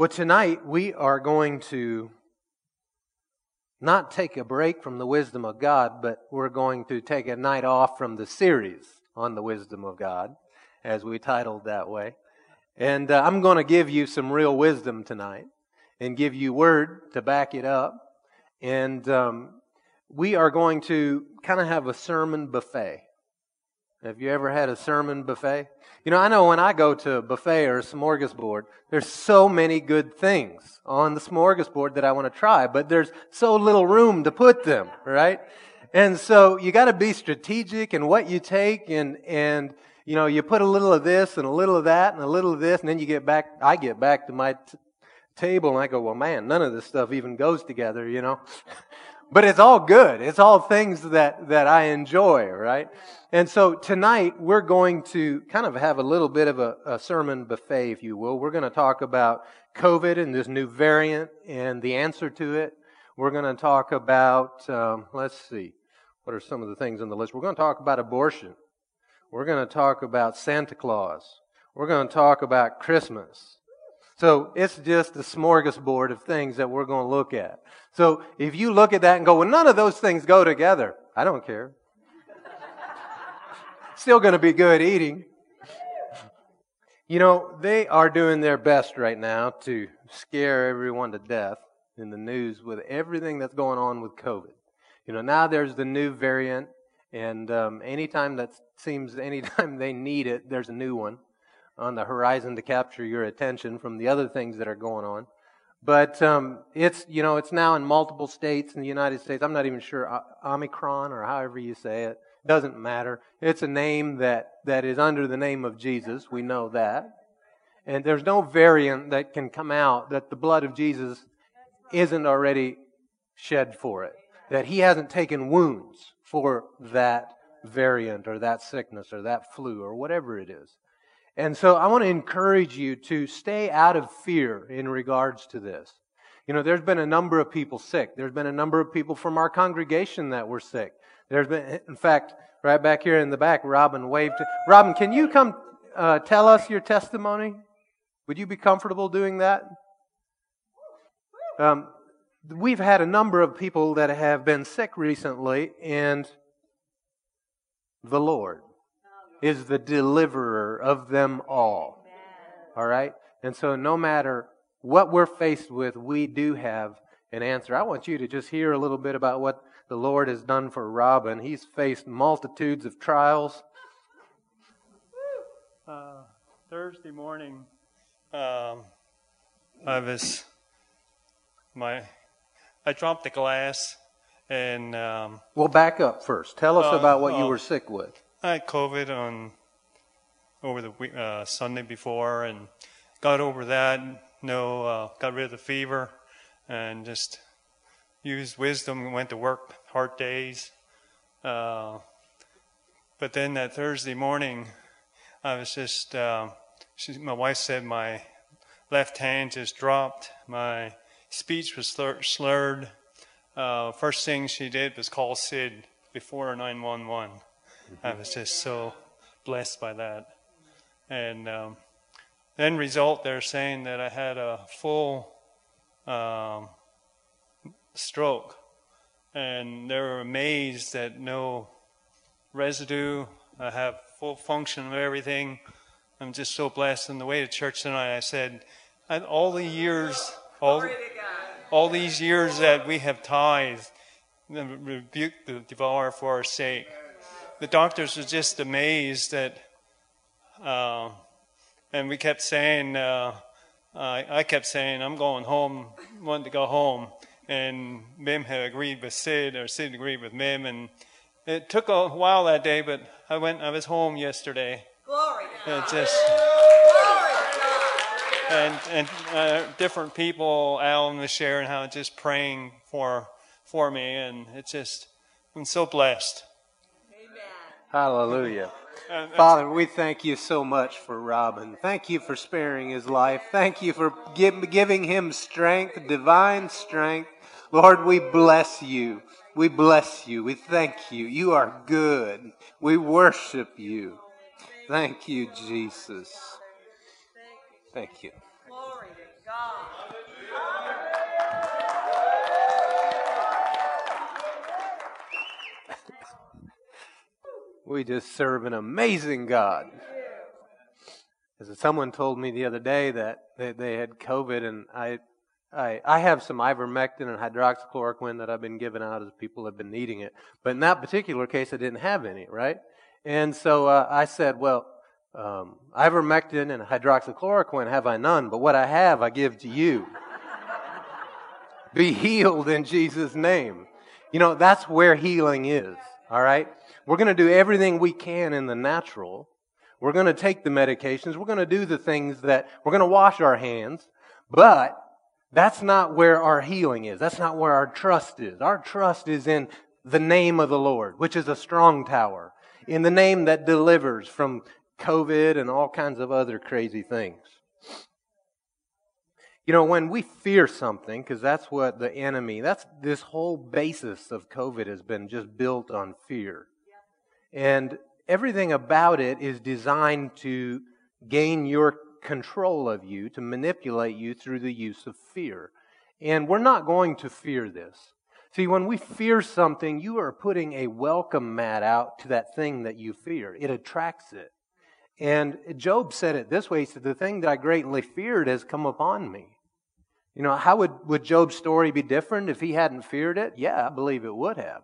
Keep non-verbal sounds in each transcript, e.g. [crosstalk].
Well, tonight we are going to not take a break from the wisdom of God, but we're going to take a night off from the series on the wisdom of God, as we titled that way. And uh, I'm going to give you some real wisdom tonight and give you word to back it up. And um, we are going to kind of have a sermon buffet. Have you ever had a sermon buffet? You know, I know when I go to a buffet or a smorgasbord, there's so many good things on the smorgasbord that I want to try, but there's so little room to put them, right? And so you got to be strategic in what you take and, and, you know, you put a little of this and a little of that and a little of this, and then you get back, I get back to my t- table and I go, well, man, none of this stuff even goes together, you know? [laughs] but it's all good. It's all things that, that I enjoy, right? And so tonight we're going to kind of have a little bit of a, a sermon buffet, if you will. We're going to talk about COVID and this new variant and the answer to it. We're going to talk about, um, let's see, what are some of the things on the list? We're going to talk about abortion. We're going to talk about Santa Claus. We're going to talk about Christmas. So it's just a smorgasbord of things that we're going to look at. So if you look at that and go, well, none of those things go together, I don't care. Still going to be good eating. You know, they are doing their best right now to scare everyone to death in the news with everything that's going on with COVID. You know, now there's the new variant, and um, anytime that seems, anytime [laughs] they need it, there's a new one on the horizon to capture your attention from the other things that are going on. But um, it's you know it's now in multiple states in the United States. I'm not even sure Omicron or however you say it doesn't matter. It's a name that that is under the name of Jesus. We know that, and there's no variant that can come out that the blood of Jesus isn't already shed for it. That He hasn't taken wounds for that variant or that sickness or that flu or whatever it is. And so I want to encourage you to stay out of fear in regards to this. You know, there's been a number of people sick. There's been a number of people from our congregation that were sick. There's been, in fact, right back here in the back, Robin waved. To, Robin, can you come uh, tell us your testimony? Would you be comfortable doing that? Um, we've had a number of people that have been sick recently, and the Lord is the deliverer of them all. All right? And so, no matter what we're faced with, we do have an answer. I want you to just hear a little bit about what the Lord has done for Robin. He's faced multitudes of trials. Uh, Thursday morning, um, I was my I dropped the glass and. Um, well, back up first. Tell us uh, about what uh, you were sick with. I had COVID on over the uh, Sunday before and got over that. No, uh, got rid of the fever and just used wisdom. Went to work hard days. Uh, but then that Thursday morning, I was just. Uh, she, my wife said my left hand just dropped. My speech was slurred. Uh, first thing she did was call Sid before 911. I was just so blessed by that. And um, then result, they're saying that I had a full um, stroke, and they were amazed that no residue. I have full function of everything. I'm just so blessed. And the way to church tonight, I said, all the years, all, all these years that we have tithed, rebuked the devourer for our sake the doctors were just amazed that, uh, and we kept saying, uh, I, I kept saying, I'm going home, wanting to go home. And Mim had agreed with Sid, or Sid agreed with Mim. And it took a while that day, but I went, I was home yesterday. Glory to God. just, and, and uh, different people, Alan was sharing how just praying for, for me. And it's just, I'm so blessed. Hallelujah. Father, we thank you so much for Robin. Thank you for sparing his life. Thank you for give, giving him strength, divine strength. Lord, we bless you. We bless you. We thank you. You are good. We worship you. Thank you, Jesus. Thank you. Glory to God. We just serve an amazing God. As someone told me the other day that they, they had COVID, and I, I, I have some ivermectin and hydroxychloroquine that I've been giving out as people have been needing it. But in that particular case, I didn't have any, right? And so uh, I said, well, um, ivermectin and hydroxychloroquine have I none, but what I have I give to you. [laughs] Be healed in Jesus' name. You know, that's where healing is, all right? We're going to do everything we can in the natural. We're going to take the medications. We're going to do the things that we're going to wash our hands. But that's not where our healing is. That's not where our trust is. Our trust is in the name of the Lord, which is a strong tower, in the name that delivers from COVID and all kinds of other crazy things. You know, when we fear something, because that's what the enemy, that's this whole basis of COVID has been just built on fear. And everything about it is designed to gain your control of you, to manipulate you through the use of fear. And we're not going to fear this. See, when we fear something, you are putting a welcome mat out to that thing that you fear. It attracts it. And Job said it this way He said, The thing that I greatly feared has come upon me. You know, how would, would Job's story be different if he hadn't feared it? Yeah, I believe it would have.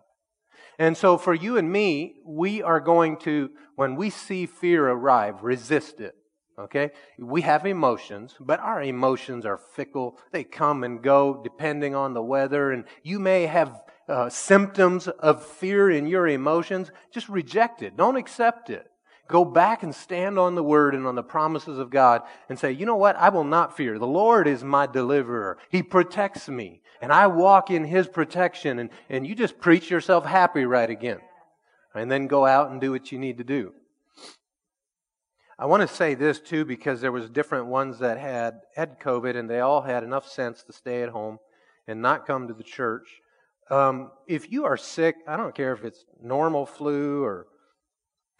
And so for you and me, we are going to, when we see fear arrive, resist it. Okay? We have emotions, but our emotions are fickle. They come and go depending on the weather. And you may have uh, symptoms of fear in your emotions. Just reject it. Don't accept it. Go back and stand on the word and on the promises of God and say, you know what? I will not fear. The Lord is my deliverer. He protects me. And I walk in His protection. And, and you just preach yourself happy right again. And then go out and do what you need to do. I want to say this too because there was different ones that had had COVID and they all had enough sense to stay at home and not come to the church. Um, if you are sick, I don't care if it's normal flu or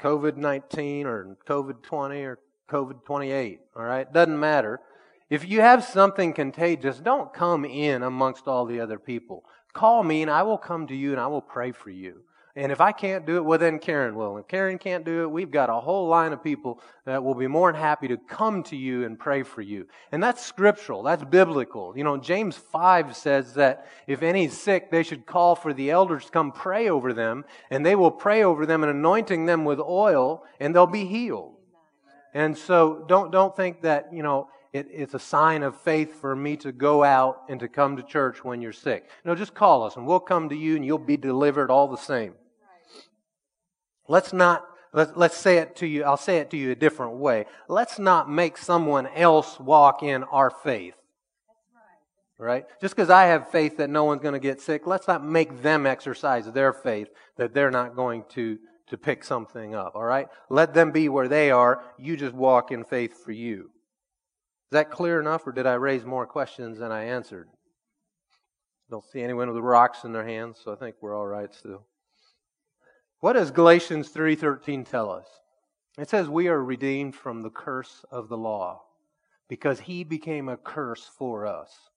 COVID 19 or COVID 20 or COVID 28, all right? Doesn't matter. If you have something contagious, don't come in amongst all the other people. Call me and I will come to you and I will pray for you. And if I can't do it, well, then Karen will. If Karen can't do it, we've got a whole line of people that will be more than happy to come to you and pray for you. And that's scriptural. That's biblical. You know, James 5 says that if any's sick, they should call for the elders to come pray over them, and they will pray over them and anointing them with oil, and they'll be healed. And so don't, don't think that, you know, it, it's a sign of faith for me to go out and to come to church when you're sick. No, just call us and we'll come to you and you'll be delivered all the same. Let's not, let, let's say it to you, I'll say it to you a different way. Let's not make someone else walk in our faith. Right? Just because I have faith that no one's going to get sick, let's not make them exercise their faith that they're not going to, to pick something up. All right? Let them be where they are. You just walk in faith for you. Is that clear enough, or did I raise more questions than I answered? Don't see anyone with rocks in their hands, so I think we're all right still. What does Galatians 3:13 tell us? It says we are redeemed from the curse of the law because he became a curse for us.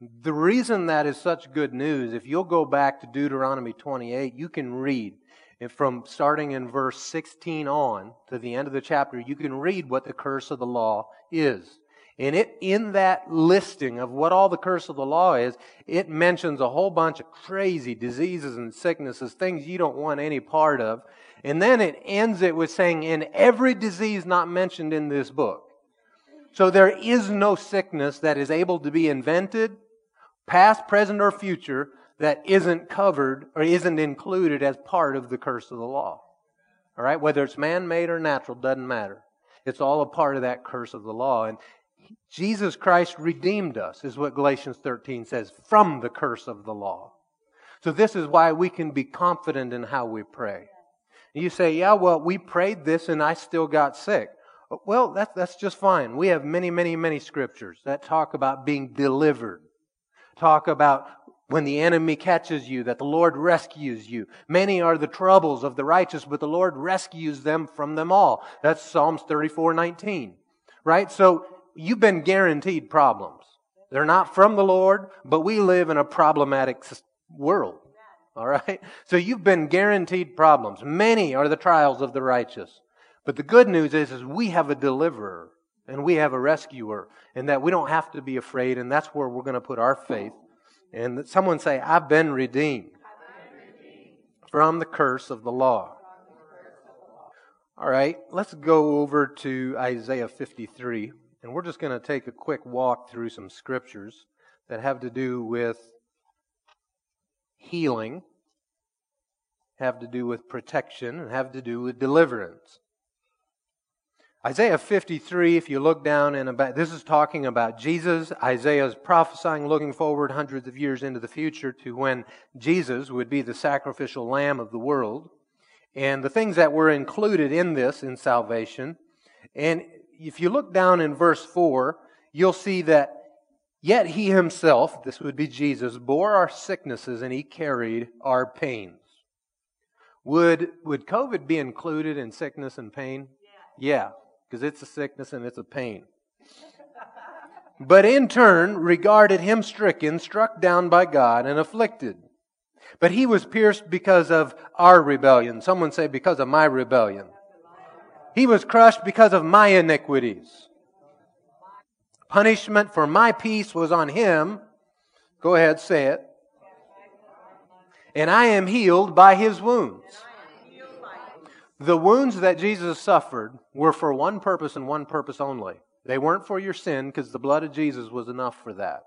The reason that is such good news, if you'll go back to Deuteronomy 28, you can read and from starting in verse 16 on to the end of the chapter, you can read what the curse of the law is. And it, in that listing of what all the curse of the law is, it mentions a whole bunch of crazy diseases and sicknesses, things you don't want any part of. And then it ends it with saying, in every disease not mentioned in this book. So there is no sickness that is able to be invented, past, present, or future, that isn't covered or isn't included as part of the curse of the law. All right? Whether it's man made or natural, doesn't matter. It's all a part of that curse of the law. And Jesus Christ redeemed us, is what Galatians 13 says, from the curse of the law. So this is why we can be confident in how we pray. And you say, yeah, well, we prayed this and I still got sick. Well, that's, that's just fine. We have many, many, many scriptures that talk about being delivered, talk about when the enemy catches you, that the Lord rescues you. Many are the troubles of the righteous, but the Lord rescues them from them all. That's Psalms 34, 19. Right? So you've been guaranteed problems. They're not from the Lord, but we live in a problematic world. All right? So you've been guaranteed problems. Many are the trials of the righteous. But the good news is, is we have a deliverer and we have a rescuer and that we don't have to be afraid and that's where we're going to put our faith. And that someone say, I've been redeemed from the curse of the law. All right, let's go over to Isaiah 53, and we're just going to take a quick walk through some scriptures that have to do with healing, have to do with protection, and have to do with deliverance. Isaiah 53, if you look down and about, this is talking about Jesus. Isaiah is prophesying, looking forward hundreds of years into the future to when Jesus would be the sacrificial lamb of the world. And the things that were included in this in salvation. And if you look down in verse 4, you'll see that yet he himself, this would be Jesus, bore our sicknesses and he carried our pains. Would, would COVID be included in sickness and pain? Yeah. yeah because it's a sickness and it's a pain. But in turn, regarded him stricken, struck down by God, and afflicted. But he was pierced because of our rebellion. Someone say, because of my rebellion. He was crushed because of my iniquities. Punishment for my peace was on him. Go ahead, say it. And I am healed by his wounds. The wounds that Jesus suffered were for one purpose and one purpose only. They weren't for your sin because the blood of Jesus was enough for that.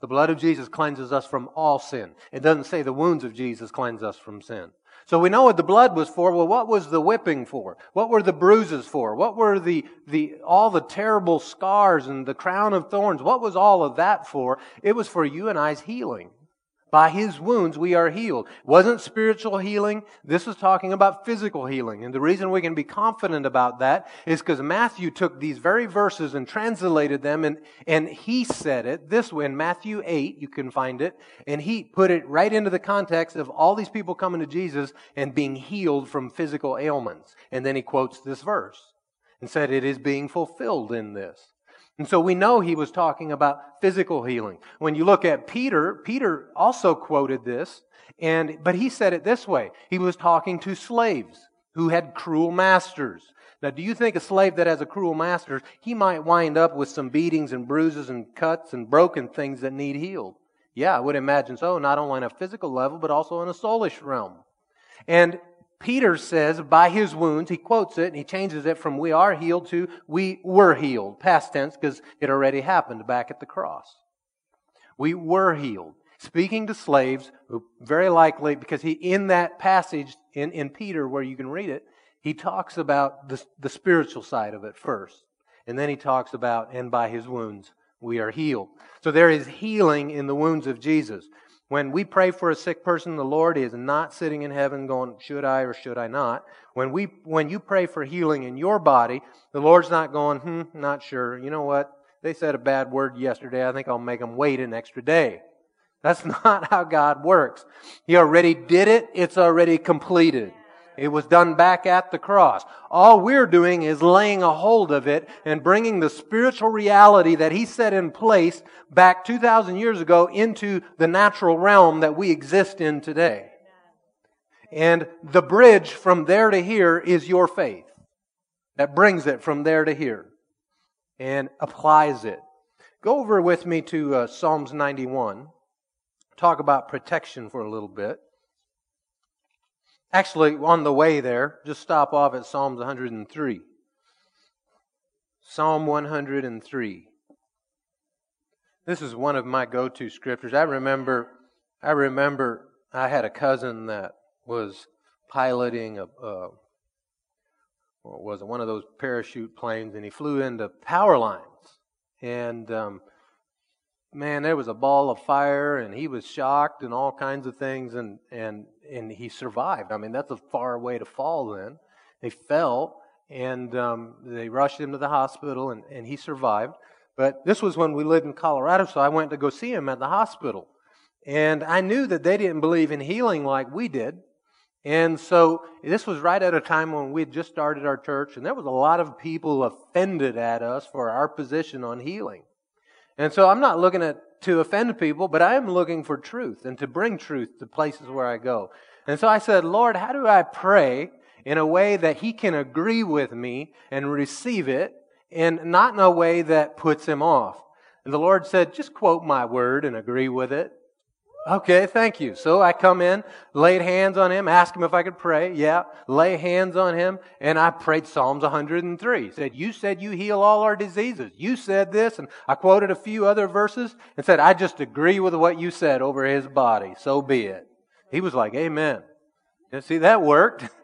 The blood of Jesus cleanses us from all sin. It doesn't say the wounds of Jesus cleanse us from sin. So we know what the blood was for. Well, what was the whipping for? What were the bruises for? What were the, the, all the terrible scars and the crown of thorns? What was all of that for? It was for you and I's healing. By his wounds we are healed. Wasn't spiritual healing. This is talking about physical healing. And the reason we can be confident about that is because Matthew took these very verses and translated them and, and he said it this way in Matthew 8, you can find it, and he put it right into the context of all these people coming to Jesus and being healed from physical ailments. And then he quotes this verse and said it is being fulfilled in this. And so we know he was talking about physical healing. When you look at Peter, Peter also quoted this, and, but he said it this way. He was talking to slaves who had cruel masters. Now, do you think a slave that has a cruel master, he might wind up with some beatings and bruises and cuts and broken things that need healed? Yeah, I would imagine so, not only on a physical level, but also in a soulish realm. And Peter says, by his wounds, he quotes it and he changes it from we are healed to we were healed, past tense, because it already happened back at the cross. We were healed. Speaking to slaves, who very likely, because he, in that passage in, in Peter where you can read it, he talks about the, the spiritual side of it first. And then he talks about, and by his wounds we are healed. So there is healing in the wounds of Jesus. When we pray for a sick person, the Lord is not sitting in heaven going, should I or should I not? When we, when you pray for healing in your body, the Lord's not going, hmm, not sure. You know what? They said a bad word yesterday. I think I'll make them wait an extra day. That's [laughs] not how God works. He already did it. It's already completed. It was done back at the cross. All we're doing is laying a hold of it and bringing the spiritual reality that He set in place back 2,000 years ago into the natural realm that we exist in today. And the bridge from there to here is your faith that brings it from there to here and applies it. Go over with me to uh, Psalms 91. Talk about protection for a little bit. Actually, on the way there, just stop off at Psalms 103. Psalm 103. This is one of my go-to scriptures. I remember, I remember, I had a cousin that was piloting a, uh, what was it, one of those parachute planes, and he flew into power lines. And um, man, there was a ball of fire, and he was shocked and all kinds of things, and and and he survived. I mean, that's a far way to fall. Then They fell, and um, they rushed him to the hospital, and and he survived. But this was when we lived in Colorado, so I went to go see him at the hospital, and I knew that they didn't believe in healing like we did. And so this was right at a time when we had just started our church, and there was a lot of people offended at us for our position on healing. And so I'm not looking at to offend people, but I am looking for truth and to bring truth to places where I go. And so I said, Lord, how do I pray in a way that he can agree with me and receive it and not in a way that puts him off? And the Lord said, just quote my word and agree with it. Okay, thank you. So I come in, laid hands on him, asked him if I could pray. Yeah, lay hands on him, and I prayed Psalms 103. Said, You said you heal all our diseases. You said this, and I quoted a few other verses and said, I just agree with what you said over his body. So be it. He was like, Amen. See, that worked. [laughs]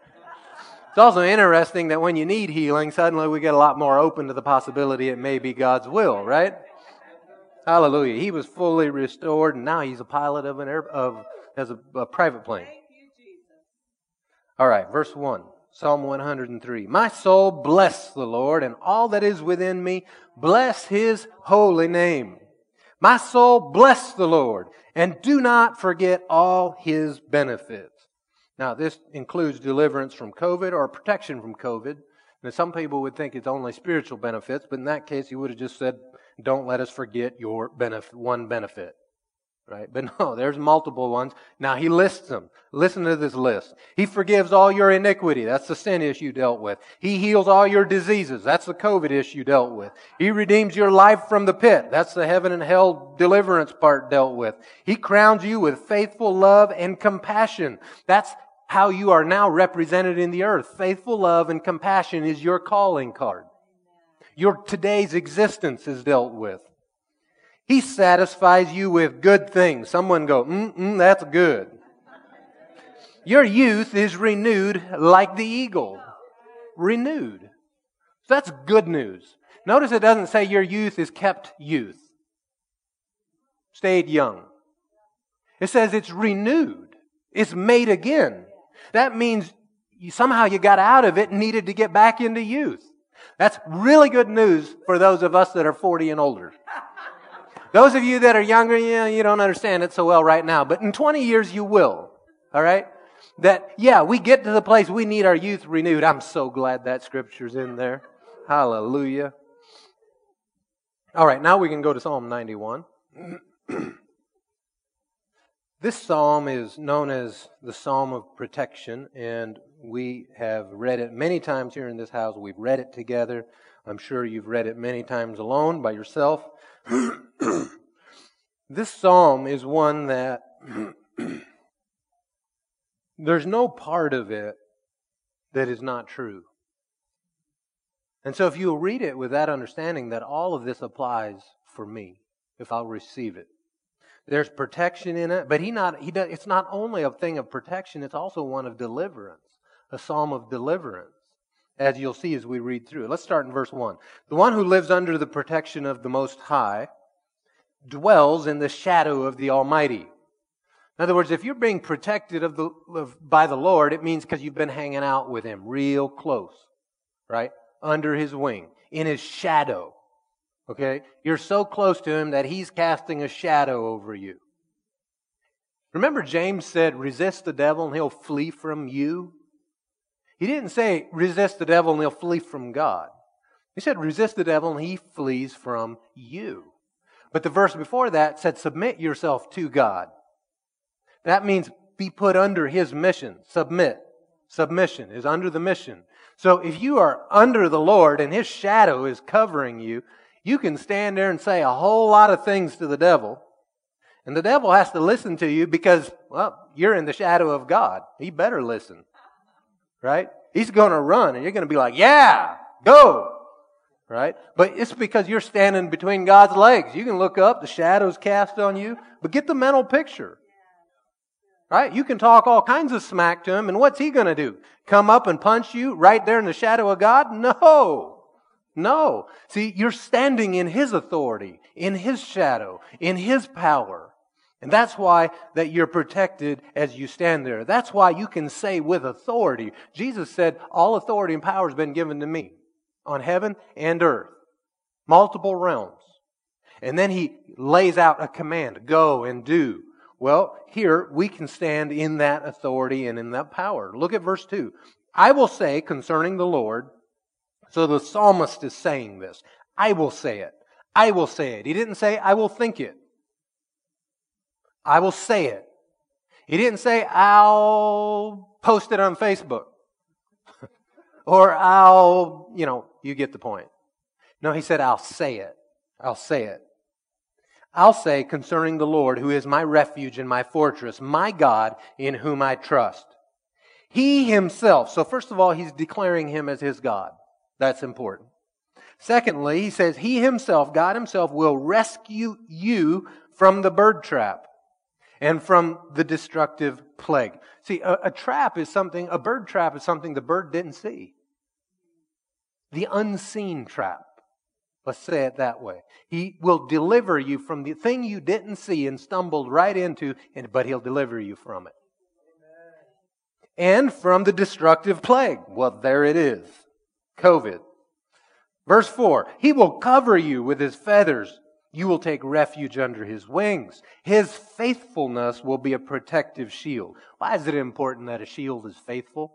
It's also interesting that when you need healing, suddenly we get a lot more open to the possibility it may be God's will, right? Hallelujah. He was fully restored, and now he's a pilot of an air, of as a, a private plane. All right, verse 1. Psalm 103. My soul bless the Lord, and all that is within me, bless his holy name. My soul bless the Lord, and do not forget all his benefits. Now, this includes deliverance from COVID or protection from COVID. Now, some people would think it's only spiritual benefits, but in that case, he would have just said don't let us forget your benefit, one benefit. Right? But [laughs] no, there's multiple ones. Now he lists them. Listen to this list. He forgives all your iniquity. That's the sin issue dealt with. He heals all your diseases. That's the COVID issue dealt with. He redeems your life from the pit. That's the heaven and hell deliverance part dealt with. He crowns you with faithful love and compassion. That's how you are now represented in the earth. Faithful love and compassion is your calling card. Your today's existence is dealt with. He satisfies you with good things. Someone go, mm, that's good. Your youth is renewed like the eagle. Renewed. That's good news. Notice it doesn't say your youth is kept youth. Stayed young. It says it's renewed. It's made again. That means you, somehow you got out of it and needed to get back into youth. That's really good news for those of us that are 40 and older. Those of you that are younger, you don't understand it so well right now, but in 20 years you will. All right? That, yeah, we get to the place we need our youth renewed. I'm so glad that scripture's in there. Hallelujah. All right, now we can go to Psalm 91. [clears throat] this psalm is known as the Psalm of Protection, and we have read it many times here in this house. We've read it together. I'm sure you've read it many times alone by yourself. [clears throat] this psalm is one that [clears throat] there's no part of it that is not true. And so if you read it with that understanding that all of this applies for me, if I'll receive it. There's protection in it, but he not he does, it's not only a thing of protection, it's also one of deliverance a psalm of deliverance, as you'll see as we read through. it. Let's start in verse 1. The one who lives under the protection of the Most High dwells in the shadow of the Almighty. In other words, if you're being protected of the, of, by the Lord, it means because you've been hanging out with Him real close, right? Under His wing, in His shadow. Okay? You're so close to Him that He's casting a shadow over you. Remember, James said, resist the devil and he'll flee from you? He didn't say resist the devil and he'll flee from God. He said resist the devil and he flees from you. But the verse before that said submit yourself to God. That means be put under his mission. Submit. Submission is under the mission. So if you are under the Lord and his shadow is covering you, you can stand there and say a whole lot of things to the devil. And the devil has to listen to you because, well, you're in the shadow of God. He better listen right? He's going to run and you're going to be like, yeah, go. Right? But it's because you're standing between God's legs. You can look up, the shadows cast on you, but get the mental picture. Right? You can talk all kinds of smack to him, and what's he going to do? Come up and punch you right there in the shadow of God? No. No. See, you're standing in his authority, in his shadow, in his power. And that's why that you're protected as you stand there. That's why you can say with authority. Jesus said, all authority and power has been given to me on heaven and earth. Multiple realms. And then he lays out a command, go and do. Well, here we can stand in that authority and in that power. Look at verse 2. I will say concerning the Lord, so the psalmist is saying this. I will say it. I will say it. He didn't say, I will think it. I will say it. He didn't say, I'll post it on Facebook. [laughs] or I'll, you know, you get the point. No, he said, I'll say it. I'll say it. I'll say concerning the Lord, who is my refuge and my fortress, my God in whom I trust. He himself, so first of all, he's declaring him as his God. That's important. Secondly, he says, He himself, God himself, will rescue you from the bird trap and from the destructive plague. See, a, a, trap is something, a bird trap is something the bird didn't see. The unseen trap. Let's say it that way. He will deliver you from the thing you didn't see and stumbled right into, and, but he'll deliver you from it. And from the destructive plague. Well, there it is. COVID. Verse 4 He will cover you with his feathers. You will take refuge under his wings. His faithfulness will be a protective shield. Why is it important that a shield is faithful?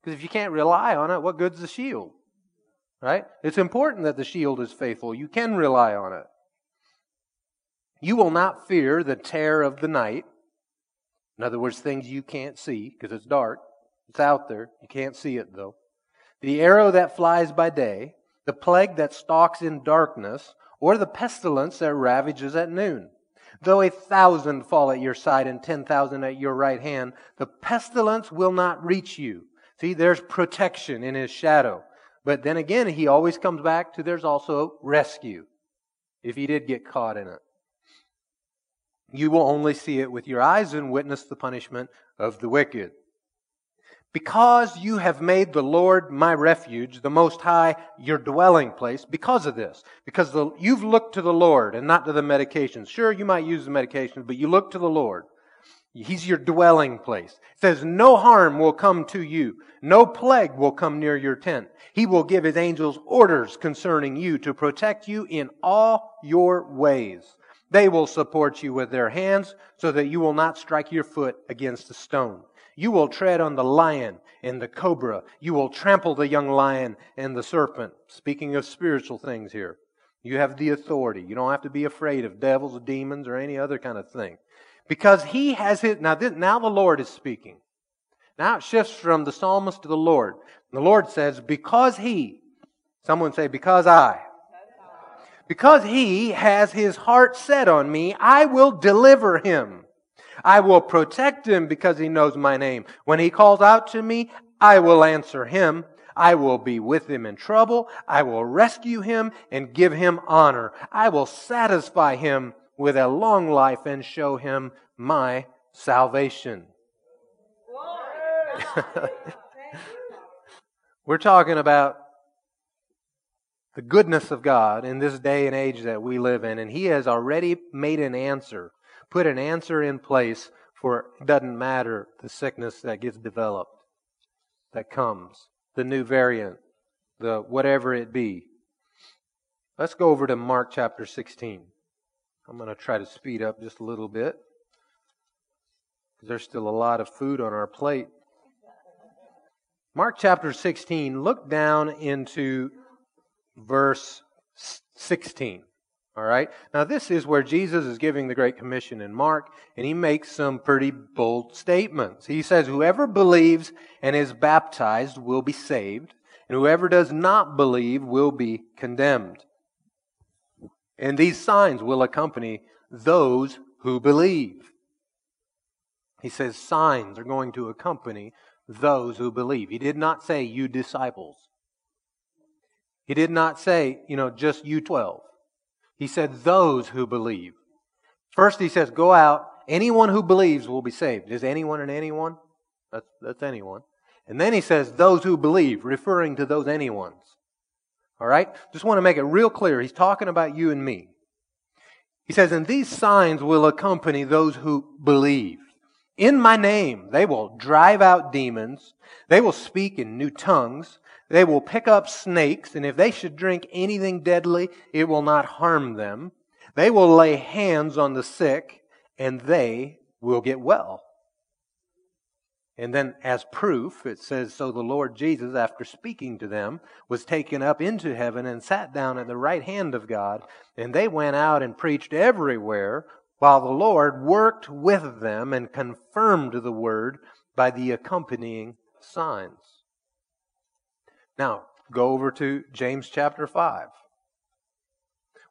Because if you can't rely on it, what good's the shield? Right? It's important that the shield is faithful. You can rely on it. You will not fear the terror of the night. In other words, things you can't see because it's dark. It's out there. You can't see it though. The arrow that flies by day, the plague that stalks in darkness, or the pestilence that ravages at noon. Though a thousand fall at your side and ten thousand at your right hand, the pestilence will not reach you. See, there's protection in his shadow. But then again, he always comes back to there's also rescue if he did get caught in it. You will only see it with your eyes and witness the punishment of the wicked. Because you have made the Lord my refuge, the Most High your dwelling place, because of this. Because the, you've looked to the Lord and not to the medications. Sure, you might use the medications, but you look to the Lord. He's your dwelling place. It says, no harm will come to you. No plague will come near your tent. He will give his angels orders concerning you to protect you in all your ways. They will support you with their hands so that you will not strike your foot against a stone. You will tread on the lion and the cobra. You will trample the young lion and the serpent. Speaking of spiritual things here. You have the authority. You don't have to be afraid of devils, demons, or any other kind of thing. Because he has his, now, this, now the Lord is speaking. Now it shifts from the psalmist to the Lord. The Lord says, because he, someone say, because I, because he has his heart set on me, I will deliver him. I will protect him because he knows my name. When he calls out to me, I will answer him. I will be with him in trouble. I will rescue him and give him honor. I will satisfy him with a long life and show him my salvation. [laughs] We're talking about the goodness of God in this day and age that we live in, and He has already made an answer put an answer in place for it doesn't matter the sickness that gets developed, that comes, the new variant, the whatever it be. Let's go over to Mark chapter 16. I'm going to try to speed up just a little bit because there's still a lot of food on our plate. Mark chapter 16, look down into verse 16. All right? Now, this is where Jesus is giving the Great Commission in Mark, and he makes some pretty bold statements. He says, Whoever believes and is baptized will be saved, and whoever does not believe will be condemned. And these signs will accompany those who believe. He says, Signs are going to accompany those who believe. He did not say, You disciples. He did not say, you know, just you 12. He said, those who believe. First, he says, go out. Anyone who believes will be saved. Is anyone and anyone? That's, that's anyone. And then he says, those who believe, referring to those anyones. All right? Just want to make it real clear. He's talking about you and me. He says, and these signs will accompany those who believe. In my name, they will drive out demons. They will speak in new tongues. They will pick up snakes, and if they should drink anything deadly, it will not harm them. They will lay hands on the sick, and they will get well. And then, as proof, it says, So the Lord Jesus, after speaking to them, was taken up into heaven and sat down at the right hand of God. And they went out and preached everywhere, while the Lord worked with them and confirmed the word by the accompanying signs. Now, go over to James chapter 5.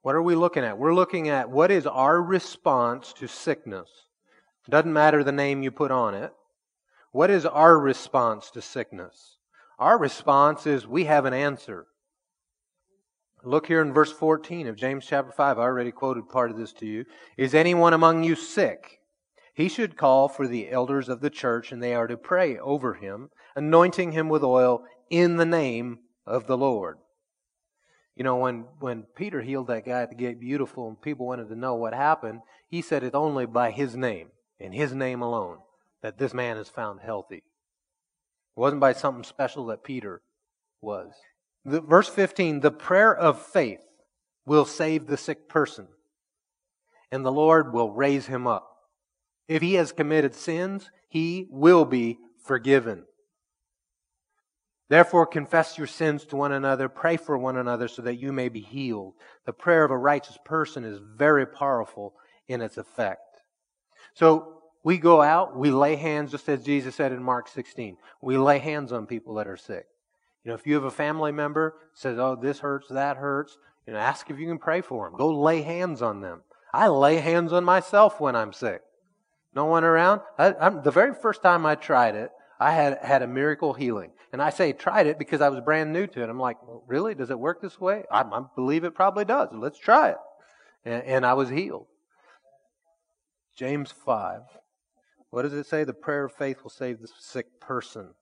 What are we looking at? We're looking at what is our response to sickness. Doesn't matter the name you put on it. What is our response to sickness? Our response is we have an answer. Look here in verse 14 of James chapter 5. I already quoted part of this to you. Is anyone among you sick? He should call for the elders of the church, and they are to pray over him, anointing him with oil in the name of the Lord. You know, when, when Peter healed that guy at the gate beautiful and people wanted to know what happened, he said it's only by his name and his name alone that this man is found healthy. It wasn't by something special that Peter was. The, verse 15 the prayer of faith will save the sick person, and the Lord will raise him up. If he has committed sins, he will be forgiven. Therefore, confess your sins to one another, pray for one another so that you may be healed. The prayer of a righteous person is very powerful in its effect. So, we go out, we lay hands, just as Jesus said in Mark 16. We lay hands on people that are sick. You know, if you have a family member says, "Oh, this hurts, that hurts," you know, ask if you can pray for them. Go lay hands on them. I lay hands on myself when I'm sick. No one around. I, the very first time I tried it, I had had a miracle healing. And I say tried it because I was brand new to it. I'm like, well, really? Does it work this way? I, I, believe it probably does. Let's try it. And, and I was healed. James 5. What does it say? The prayer of faith will save the sick person,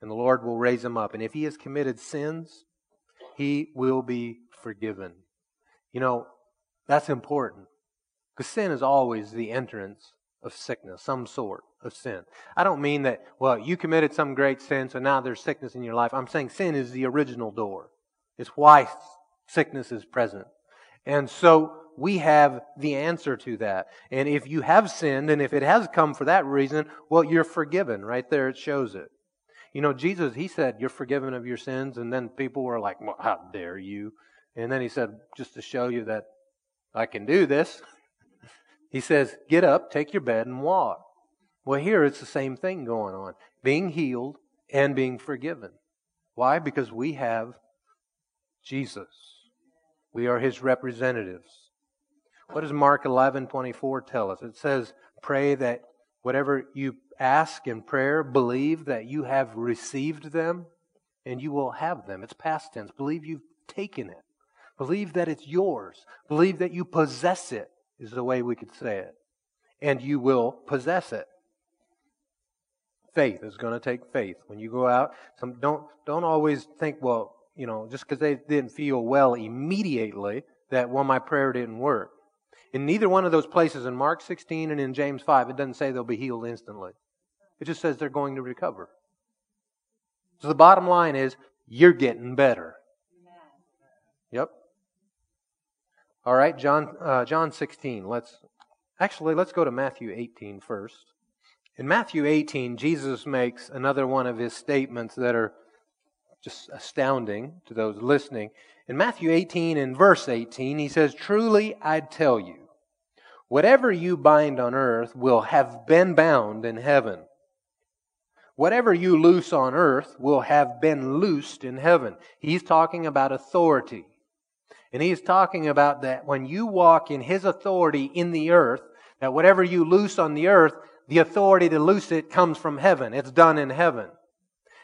and the Lord will raise him up. And if he has committed sins, he will be forgiven. You know, that's important because sin is always the entrance of sickness, some sort of sin. I don't mean that, well, you committed some great sin, so now there's sickness in your life. I'm saying sin is the original door. It's why sickness is present. And so we have the answer to that. And if you have sinned, and if it has come for that reason, well, you're forgiven. Right there, it shows it. You know, Jesus, he said, You're forgiven of your sins. And then people were like, Well, how dare you? And then he said, Just to show you that I can do this, [laughs] he says, Get up, take your bed, and walk. Well, here it's the same thing going on being healed and being forgiven. Why? Because we have Jesus. We are his representatives. What does Mark 11:24 tell us? It says, "Pray that whatever you ask in prayer, believe that you have received them and you will have them." It's past tense. Believe you've taken it. Believe that it's yours. Believe that you possess it is the way we could say it. And you will possess it. Faith is going to take faith. When you go out, some don't don't always think, well, you know, just because they didn't feel well immediately, that well, my prayer didn't work. In neither one of those places, in Mark 16 and in James 5, it doesn't say they'll be healed instantly. It just says they're going to recover. So the bottom line is, you're getting better. Yep. All right, John, uh, John 16. Let's actually let's go to Matthew 18 first. In Matthew 18, Jesus makes another one of his statements that are just astounding to those listening. In Matthew 18 and verse 18, he says, Truly I tell you, Whatever you bind on earth will have been bound in heaven. Whatever you loose on earth will have been loosed in heaven. He's talking about authority. And he's talking about that when you walk in his authority in the earth, that whatever you loose on the earth, the authority to loose it comes from heaven. It's done in heaven.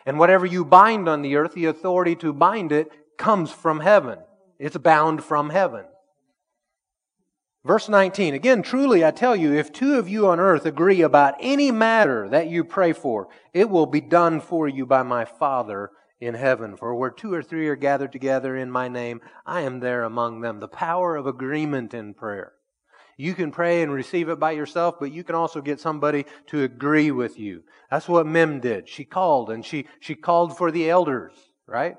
And whatever you bind on the earth, the authority to bind it comes from heaven. It's bound from heaven. Verse 19, again, truly I tell you, if two of you on earth agree about any matter that you pray for, it will be done for you by my Father in heaven. For where two or three are gathered together in my name, I am there among them. The power of agreement in prayer. You can pray and receive it by yourself, but you can also get somebody to agree with you. That's what Mem did. She called and she, she called for the elders, right?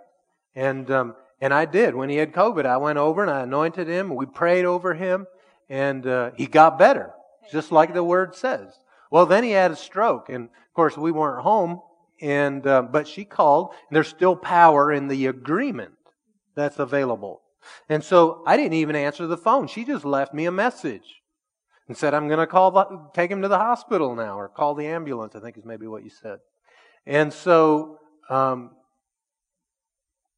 And, um, and I did. When he had COVID, I went over and I anointed him. We prayed over him and uh, he got better, just like the word says. Well, then he had a stroke, and of course we weren't home, and uh, but she called. And there's still power in the agreement that's available, and so I didn't even answer the phone. She just left me a message. and said, I'm going to call the, take him to the hospital now or call the ambulance, I think is maybe what you said. And so, um,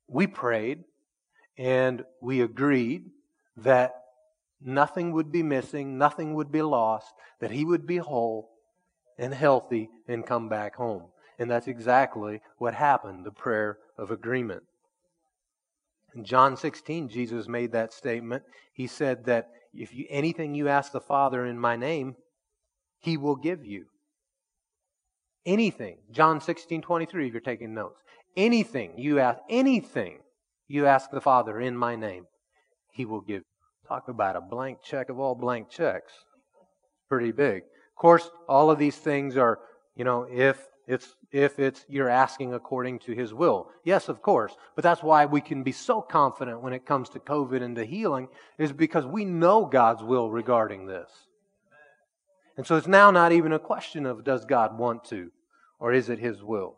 we prayed and we agreed that nothing would be missing, nothing would be lost, that he would be whole and healthy and come back home. And that's exactly what happened the prayer of agreement. In John 16, Jesus made that statement. He said that if you, anything you ask the Father in my name, he will give you. Anything. John 16, 23, if you're taking notes. Anything you ask, anything you ask the Father in my name, he will give. Talk about a blank check of all blank checks. Pretty big. Of course, all of these things are, you know, if it's if it's you're asking according to his will. Yes, of course. But that's why we can be so confident when it comes to COVID and to healing, is because we know God's will regarding this. And so it's now not even a question of does God want to, or is it his will?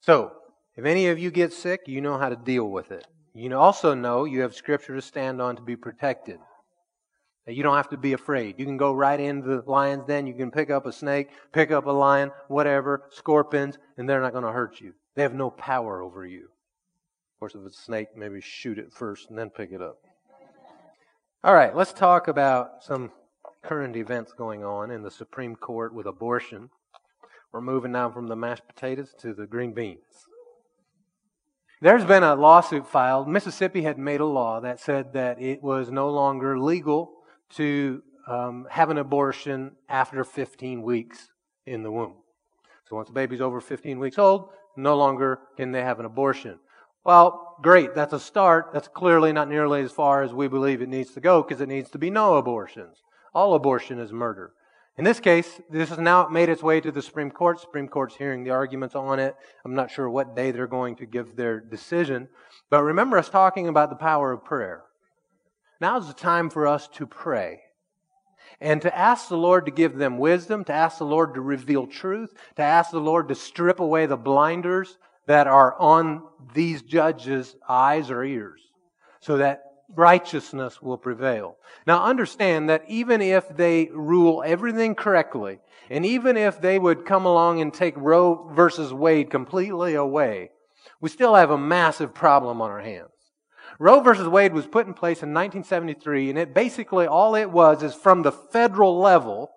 So, if any of you get sick, you know how to deal with it. You also know you have scripture to stand on to be protected. You don't have to be afraid. You can go right into the lion's den. You can pick up a snake, pick up a lion, whatever, scorpions, and they're not going to hurt you. They have no power over you. Of course, if it's a snake, maybe shoot it first and then pick it up. All right, let's talk about some current events going on in the Supreme Court with abortion. We're moving now from the mashed potatoes to the green beans. There's been a lawsuit filed. Mississippi had made a law that said that it was no longer legal to um, have an abortion after 15 weeks in the womb. So once the baby's over 15 weeks old, no longer can they have an abortion. Well, great. That's a start. That's clearly not nearly as far as we believe it needs to go because it needs to be no abortions. All abortion is murder. In this case, this has now made its way to the Supreme Court. Supreme Court's hearing the arguments on it. I'm not sure what day they're going to give their decision. But remember us talking about the power of prayer. Now's the time for us to pray and to ask the Lord to give them wisdom, to ask the Lord to reveal truth, to ask the Lord to strip away the blinders that are on these judges' eyes or ears so that righteousness will prevail. Now understand that even if they rule everything correctly, and even if they would come along and take Roe versus Wade completely away, we still have a massive problem on our hands. Roe versus Wade was put in place in 1973, and it basically all it was is from the federal level,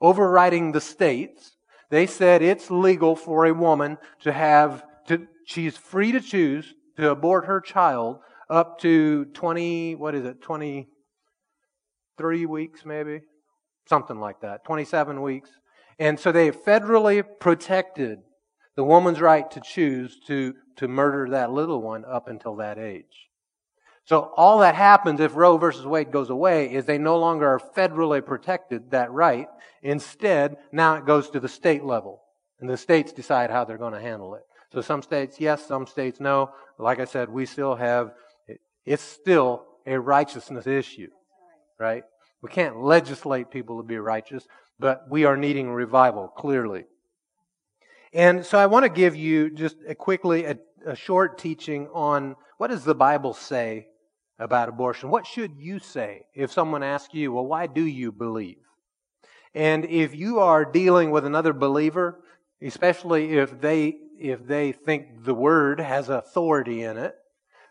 overriding the states. They said it's legal for a woman to have, to, she's free to choose to abort her child up to 20, what is it, 23 weeks maybe? Something like that, 27 weeks. And so they federally protected the woman's right to choose to, to murder that little one up until that age. So all that happens if Roe versus Wade goes away is they no longer are federally protected that right. Instead, now it goes to the state level. And the states decide how they're going to handle it. So some states yes, some states no. Like I said, we still have, it's still a righteousness issue, right? We can't legislate people to be righteous, but we are needing revival, clearly. And so I want to give you just a quickly a, a short teaching on what does the Bible say about abortion. What should you say if someone asks you, well, why do you believe? And if you are dealing with another believer, especially if they, if they think the word has authority in it,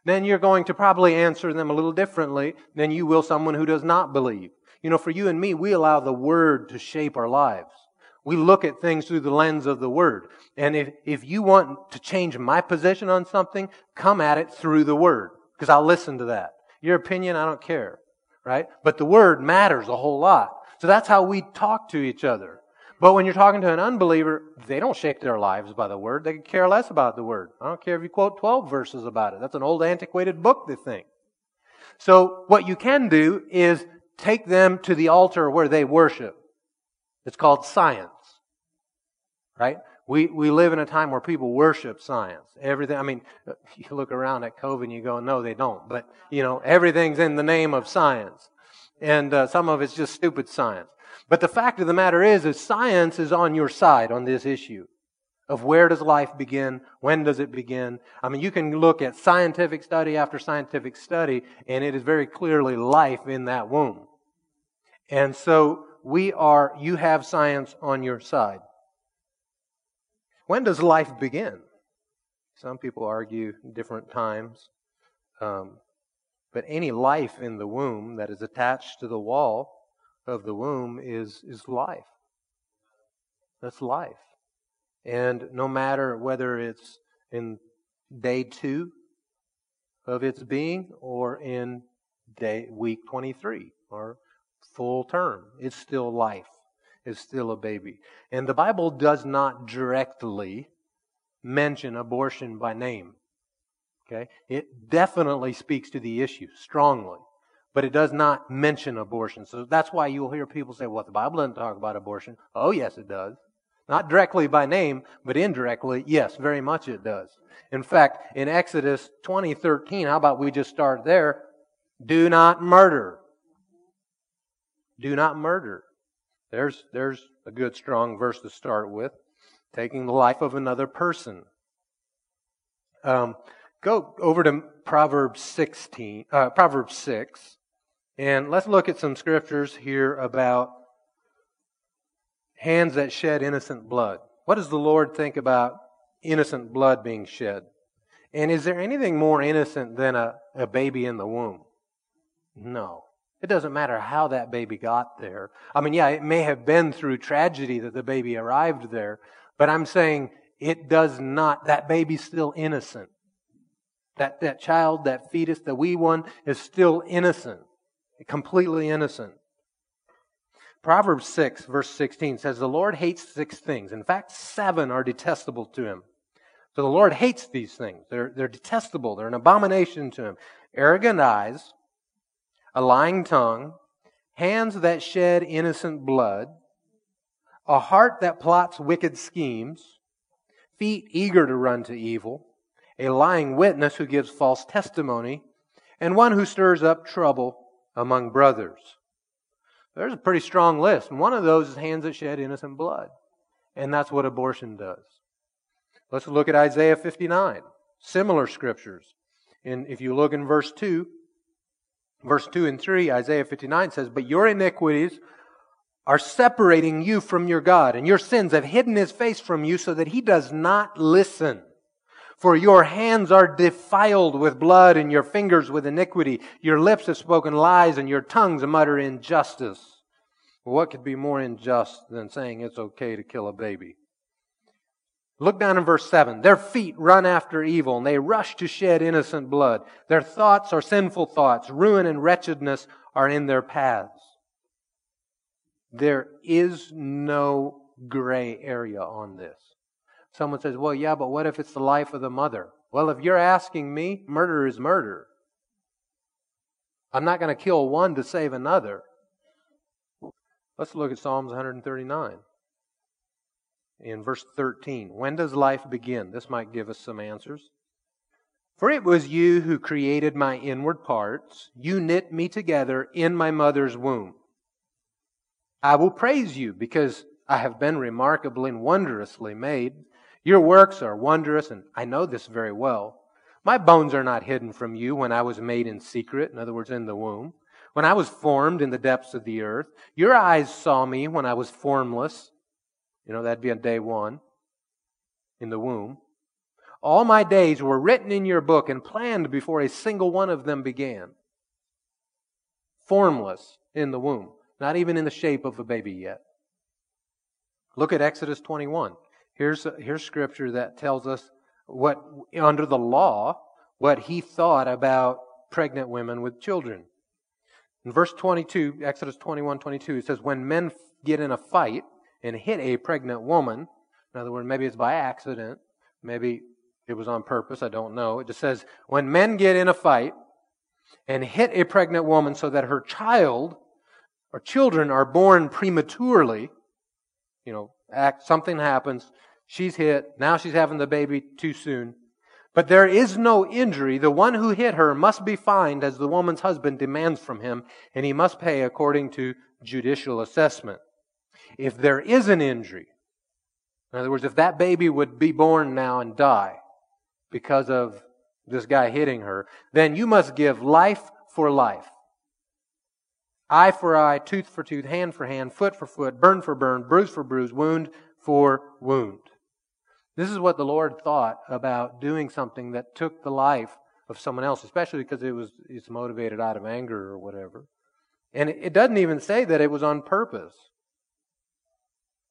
then you're going to probably answer them a little differently than you will someone who does not believe. You know, for you and me, we allow the word to shape our lives. We look at things through the lens of the word. And if, if you want to change my position on something, come at it through the word, because I'll listen to that. Your opinion, I don't care. Right? But the word matters a whole lot. So that's how we talk to each other. But when you're talking to an unbeliever, they don't shape their lives by the word. They care less about the word. I don't care if you quote 12 verses about it. That's an old antiquated book, they think. So what you can do is take them to the altar where they worship. It's called science. Right? We, we live in a time where people worship science. Everything, I mean, [laughs] you look around at COVID and you go, no, they don't. But, you know, everything's in the name of science. And uh, some of it's just stupid science. But the fact of the matter is, is science is on your side on this issue of where does life begin? When does it begin? I mean, you can look at scientific study after scientific study, and it is very clearly life in that womb. And so we are, you have science on your side. When does life begin? Some people argue different times. Um, but any life in the womb that is attached to the wall of the womb is, is life. That's life. And no matter whether it's in day two of its being or in day week 23 or full term, it's still life. It's still a baby. And the Bible does not directly mention abortion by name. Okay? It definitely speaks to the issue strongly, but it does not mention abortion. So that's why you'll hear people say, well, the Bible doesn't talk about abortion. Oh, yes, it does. Not directly by name, but indirectly, yes, very much it does. In fact, in Exodus 20:13, how about we just start there? Do not murder. Do not murder. There's, there's a good strong verse to start with. Taking the life of another person. Um, Go over to Proverbs 16, uh, Proverbs 6, and let's look at some scriptures here about hands that shed innocent blood. What does the Lord think about innocent blood being shed? And is there anything more innocent than a, a baby in the womb? No. It doesn't matter how that baby got there. I mean, yeah, it may have been through tragedy that the baby arrived there, but I'm saying it does not, that baby's still innocent. That, that child, that fetus, the wee one, is still innocent, completely innocent. Proverbs 6, verse 16 says, The Lord hates six things. In fact, seven are detestable to him. So the Lord hates these things. They're, they're detestable. They're an abomination to him. Arrogant eyes, a lying tongue, hands that shed innocent blood, a heart that plots wicked schemes, feet eager to run to evil, a lying witness who gives false testimony, and one who stirs up trouble among brothers. There's a pretty strong list. And one of those is hands that shed innocent blood. And that's what abortion does. Let's look at Isaiah 59. Similar scriptures. And if you look in verse 2, verse 2 and 3, Isaiah 59 says, But your iniquities are separating you from your God, and your sins have hidden his face from you so that he does not listen. For your hands are defiled with blood and your fingers with iniquity. Your lips have spoken lies and your tongues mutter injustice. What could be more unjust than saying it's okay to kill a baby? Look down in verse 7. Their feet run after evil and they rush to shed innocent blood. Their thoughts are sinful thoughts. Ruin and wretchedness are in their paths. There is no gray area on this. Someone says, well, yeah, but what if it's the life of the mother? Well, if you're asking me, murder is murder. I'm not going to kill one to save another. Let's look at Psalms 139 in verse 13. When does life begin? This might give us some answers. For it was you who created my inward parts. You knit me together in my mother's womb. I will praise you because I have been remarkably and wondrously made. Your works are wondrous, and I know this very well. My bones are not hidden from you when I was made in secret, in other words, in the womb. When I was formed in the depths of the earth, your eyes saw me when I was formless. You know, that'd be on day one, in the womb. All my days were written in your book and planned before a single one of them began. Formless in the womb, not even in the shape of a baby yet. Look at Exodus 21. Here's, here's scripture that tells us what, under the law, what he thought about pregnant women with children. In verse 22, Exodus 21 22, it says, When men get in a fight and hit a pregnant woman, in other words, maybe it's by accident, maybe it was on purpose, I don't know. It just says, When men get in a fight and hit a pregnant woman so that her child or children are born prematurely, you know, act, something happens, She's hit. Now she's having the baby too soon. But there is no injury. The one who hit her must be fined as the woman's husband demands from him, and he must pay according to judicial assessment. If there is an injury, in other words, if that baby would be born now and die because of this guy hitting her, then you must give life for life. eye for eye, tooth for tooth, hand for hand, foot for foot, burn for burn, bruise for bruise, wound for wound. This is what the Lord thought about doing something that took the life of someone else, especially because it was it's motivated out of anger or whatever. And it doesn't even say that it was on purpose.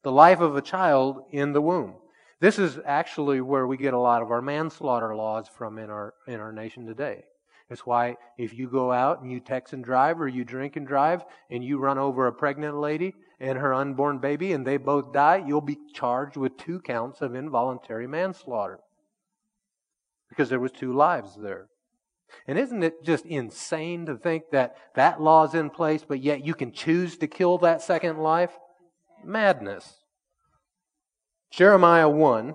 The life of a child in the womb. This is actually where we get a lot of our manslaughter laws from in our in our nation today. It's why if you go out and you text and drive or you drink and drive and you run over a pregnant lady and her unborn baby and they both die, you'll be charged with two counts of involuntary manslaughter. Because there was two lives there. And isn't it just insane to think that that law is in place, but yet you can choose to kill that second life? Madness. Jeremiah 1,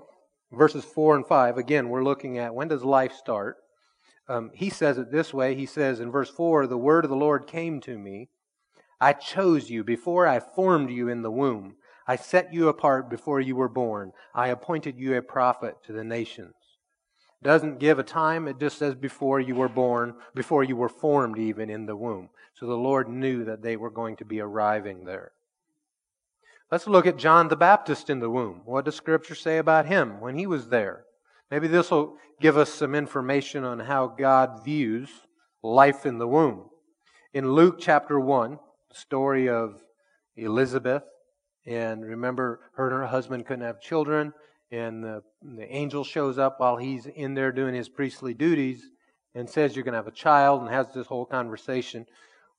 verses 4 and 5, again, we're looking at when does life start? Um, he says it this way. He says in verse 4 The word of the Lord came to me. I chose you before I formed you in the womb. I set you apart before you were born. I appointed you a prophet to the nations. Doesn't give a time, it just says before you were born, before you were formed even in the womb. So the Lord knew that they were going to be arriving there. Let's look at John the Baptist in the womb. What does Scripture say about him when he was there? Maybe this will give us some information on how God views life in the womb. In Luke chapter 1, the story of Elizabeth, and remember, her and her husband couldn't have children, and the, the angel shows up while he's in there doing his priestly duties and says, You're going to have a child, and has this whole conversation.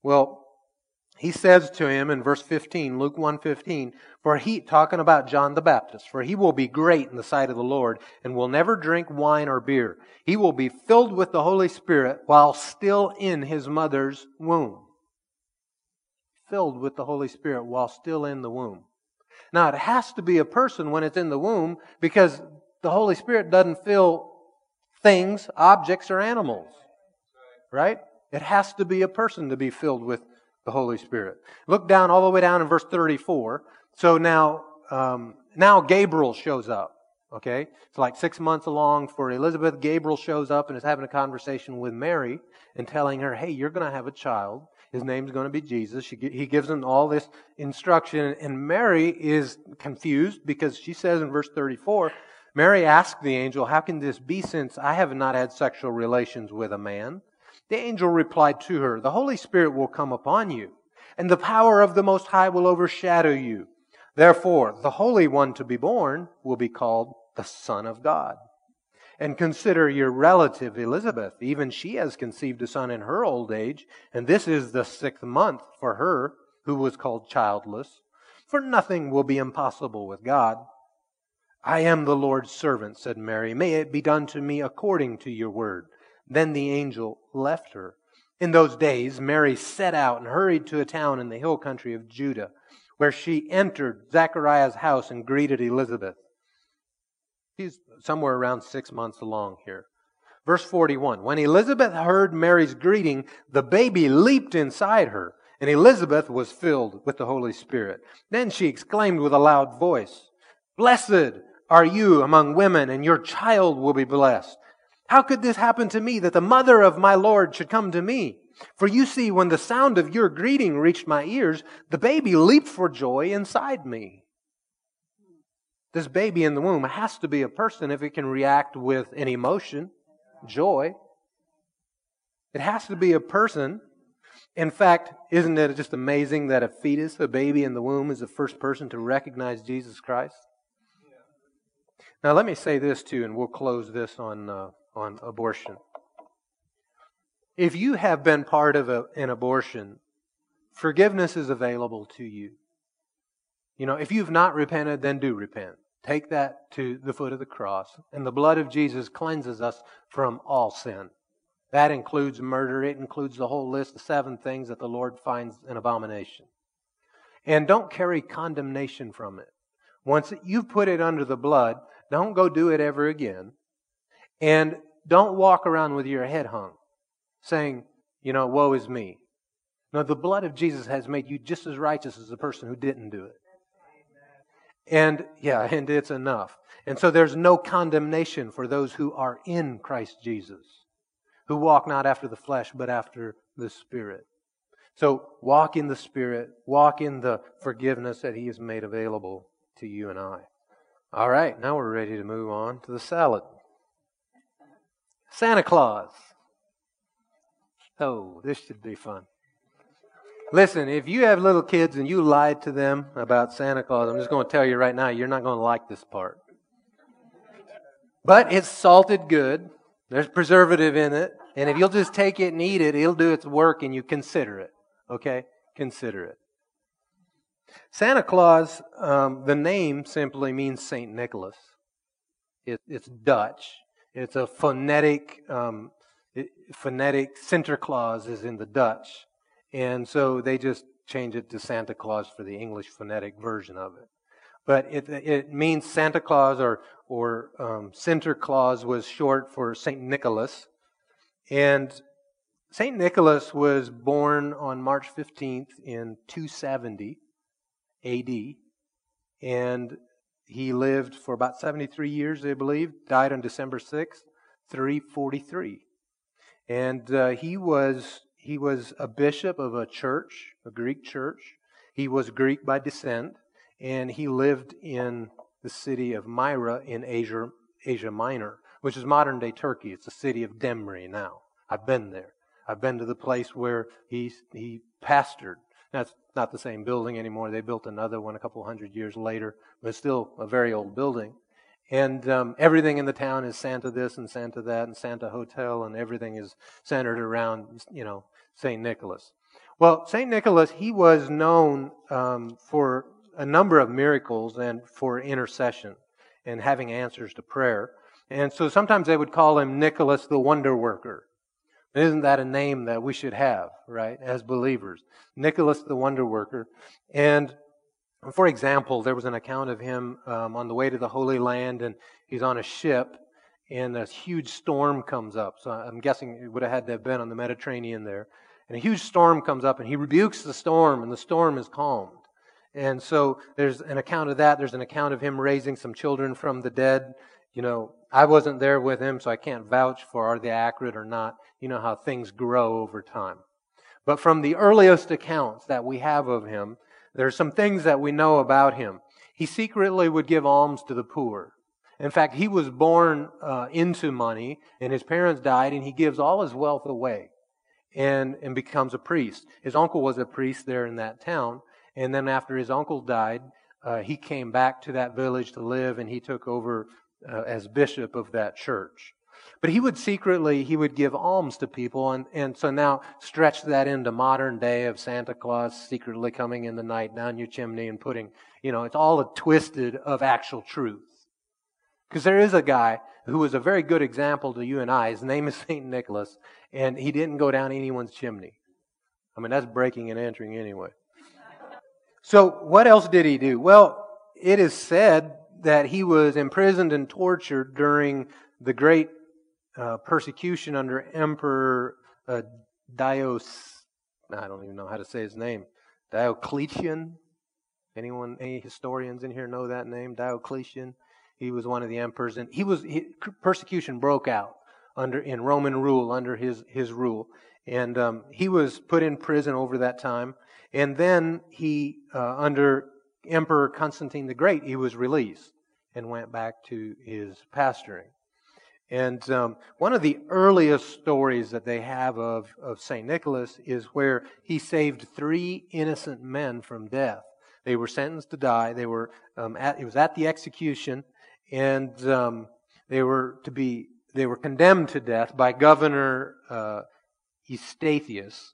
Well, he says to him in verse 15, Luke 1:15, for he talking about John the Baptist, for he will be great in the sight of the Lord and will never drink wine or beer. He will be filled with the Holy Spirit while still in his mother's womb. Filled with the Holy Spirit while still in the womb. Now it has to be a person when it's in the womb because the Holy Spirit doesn't fill things, objects, or animals. Right? It has to be a person to be filled with the Holy Spirit. Look down all the way down in verse 34. So now, um, now Gabriel shows up. Okay? It's like six months along for Elizabeth. Gabriel shows up and is having a conversation with Mary and telling her, hey, you're going to have a child. His name's going to be Jesus. She, he gives them all this instruction. And Mary is confused because she says in verse 34, Mary asked the angel, How can this be since I have not had sexual relations with a man? The angel replied to her, The Holy Spirit will come upon you, and the power of the Most High will overshadow you. Therefore, the Holy One to be born will be called the Son of God. And consider your relative Elizabeth. Even she has conceived a son in her old age, and this is the sixth month for her who was called childless. For nothing will be impossible with God. I am the Lord's servant, said Mary. May it be done to me according to your word. Then the angel left her. In those days, Mary set out and hurried to a town in the hill country of Judah, where she entered Zachariah's house and greeted Elizabeth. He's somewhere around six months along here. Verse 41 When Elizabeth heard Mary's greeting, the baby leaped inside her, and Elizabeth was filled with the Holy Spirit. Then she exclaimed with a loud voice, Blessed are you among women, and your child will be blessed. How could this happen to me that the mother of my Lord should come to me? For you see, when the sound of your greeting reached my ears, the baby leaped for joy inside me. This baby in the womb has to be a person if it can react with an emotion, joy. It has to be a person. In fact, isn't it just amazing that a fetus, a baby in the womb, is the first person to recognize Jesus Christ? Now, let me say this too, and we'll close this on. Uh, on abortion. If you have been part of a, an abortion, forgiveness is available to you. You know, if you've not repented, then do repent. Take that to the foot of the cross. And the blood of Jesus cleanses us from all sin. That includes murder. It includes the whole list of seven things that the Lord finds an abomination. And don't carry condemnation from it. Once you've put it under the blood, don't go do it ever again. And don't walk around with your head hung, saying, you know, woe is me. No, the blood of Jesus has made you just as righteous as the person who didn't do it. And yeah, [laughs] and it's enough. And so there's no condemnation for those who are in Christ Jesus, who walk not after the flesh, but after the Spirit. So walk in the Spirit, walk in the forgiveness that He has made available to you and I. All right, now we're ready to move on to the salad. Santa Claus. Oh, this should be fun. Listen, if you have little kids and you lied to them about Santa Claus, I'm just going to tell you right now, you're not going to like this part. But it's salted good. There's preservative in it. And if you'll just take it and eat it, it'll do its work and you consider it. Okay? Consider it. Santa Claus, um, the name simply means St. Nicholas. It, it's Dutch. It's a phonetic, um, phonetic Sinterklaas is in the Dutch. And so they just change it to Santa Claus for the English phonetic version of it. But it, it means Santa Claus or, or um, Sinterklaas was short for St. Nicholas. And St. Nicholas was born on March 15th in 270 AD. And he lived for about 73 years, I believe, died on December 6th, 343. And uh, he was he was a bishop of a church, a Greek church. He was Greek by descent, and he lived in the city of Myra in Asia, Asia Minor, which is modern day Turkey. It's the city of Demre now. I've been there. I've been to the place where he, he pastored. That's not the same building anymore. They built another one a couple hundred years later, but it's still a very old building. And um, everything in the town is Santa this and Santa that and Santa Hotel, and everything is centered around, you know, St. Nicholas. Well, St. Nicholas, he was known um, for a number of miracles and for intercession and having answers to prayer. And so sometimes they would call him Nicholas the Wonder Worker. Isn't that a name that we should have, right, as believers? Nicholas the Wonder Worker. And for example, there was an account of him um, on the way to the Holy Land, and he's on a ship, and a huge storm comes up. So I'm guessing it would have had to have been on the Mediterranean there. And a huge storm comes up, and he rebukes the storm, and the storm is calmed. And so there's an account of that. There's an account of him raising some children from the dead. You know, I wasn't there with him, so I can't vouch for are they accurate or not. You know how things grow over time. But from the earliest accounts that we have of him, there are some things that we know about him. He secretly would give alms to the poor. In fact, he was born uh, into money, and his parents died, and he gives all his wealth away and, and becomes a priest. His uncle was a priest there in that town. And then after his uncle died, uh, he came back to that village to live and he took over uh, as bishop of that church. But he would secretly, he would give alms to people. And, and so now stretch that into modern day of Santa Claus secretly coming in the night down your chimney and putting, you know, it's all a twisted of actual truth. Because there is a guy who was a very good example to you and I. His name is [laughs] St. Nicholas, and he didn't go down anyone's chimney. I mean, that's breaking and entering anyway. So, what else did he do? Well, it is said that he was imprisoned and tortured during the great uh, persecution under Emperor uh, Dios. I don't even know how to say his name. Diocletian. Anyone, any historians in here know that name? Diocletian. He was one of the emperors, and he was he, persecution broke out under in Roman rule under his his rule, and um, he was put in prison over that time. And then he, uh, under Emperor Constantine the Great, he was released and went back to his pastoring. And um, one of the earliest stories that they have of, of St. Nicholas is where he saved three innocent men from death. They were sentenced to die. They were um, at, it was at the execution, and um, they were to be they were condemned to death by Governor uh, Eustathius.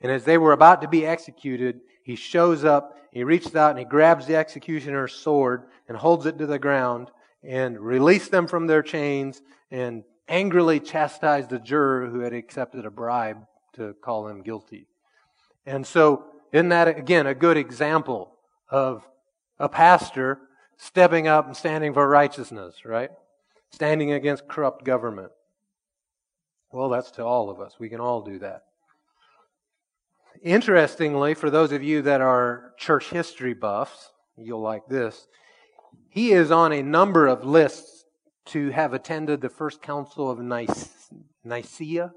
And as they were about to be executed, he shows up, he reaches out and he grabs the executioner's sword and holds it to the ground and released them from their chains and angrily chastised the juror who had accepted a bribe to call him guilty. And so, isn't that again a good example of a pastor stepping up and standing for righteousness, right? Standing against corrupt government. Well, that's to all of us. We can all do that. Interestingly, for those of you that are church history buffs, you'll like this. He is on a number of lists to have attended the first council of Nicaea.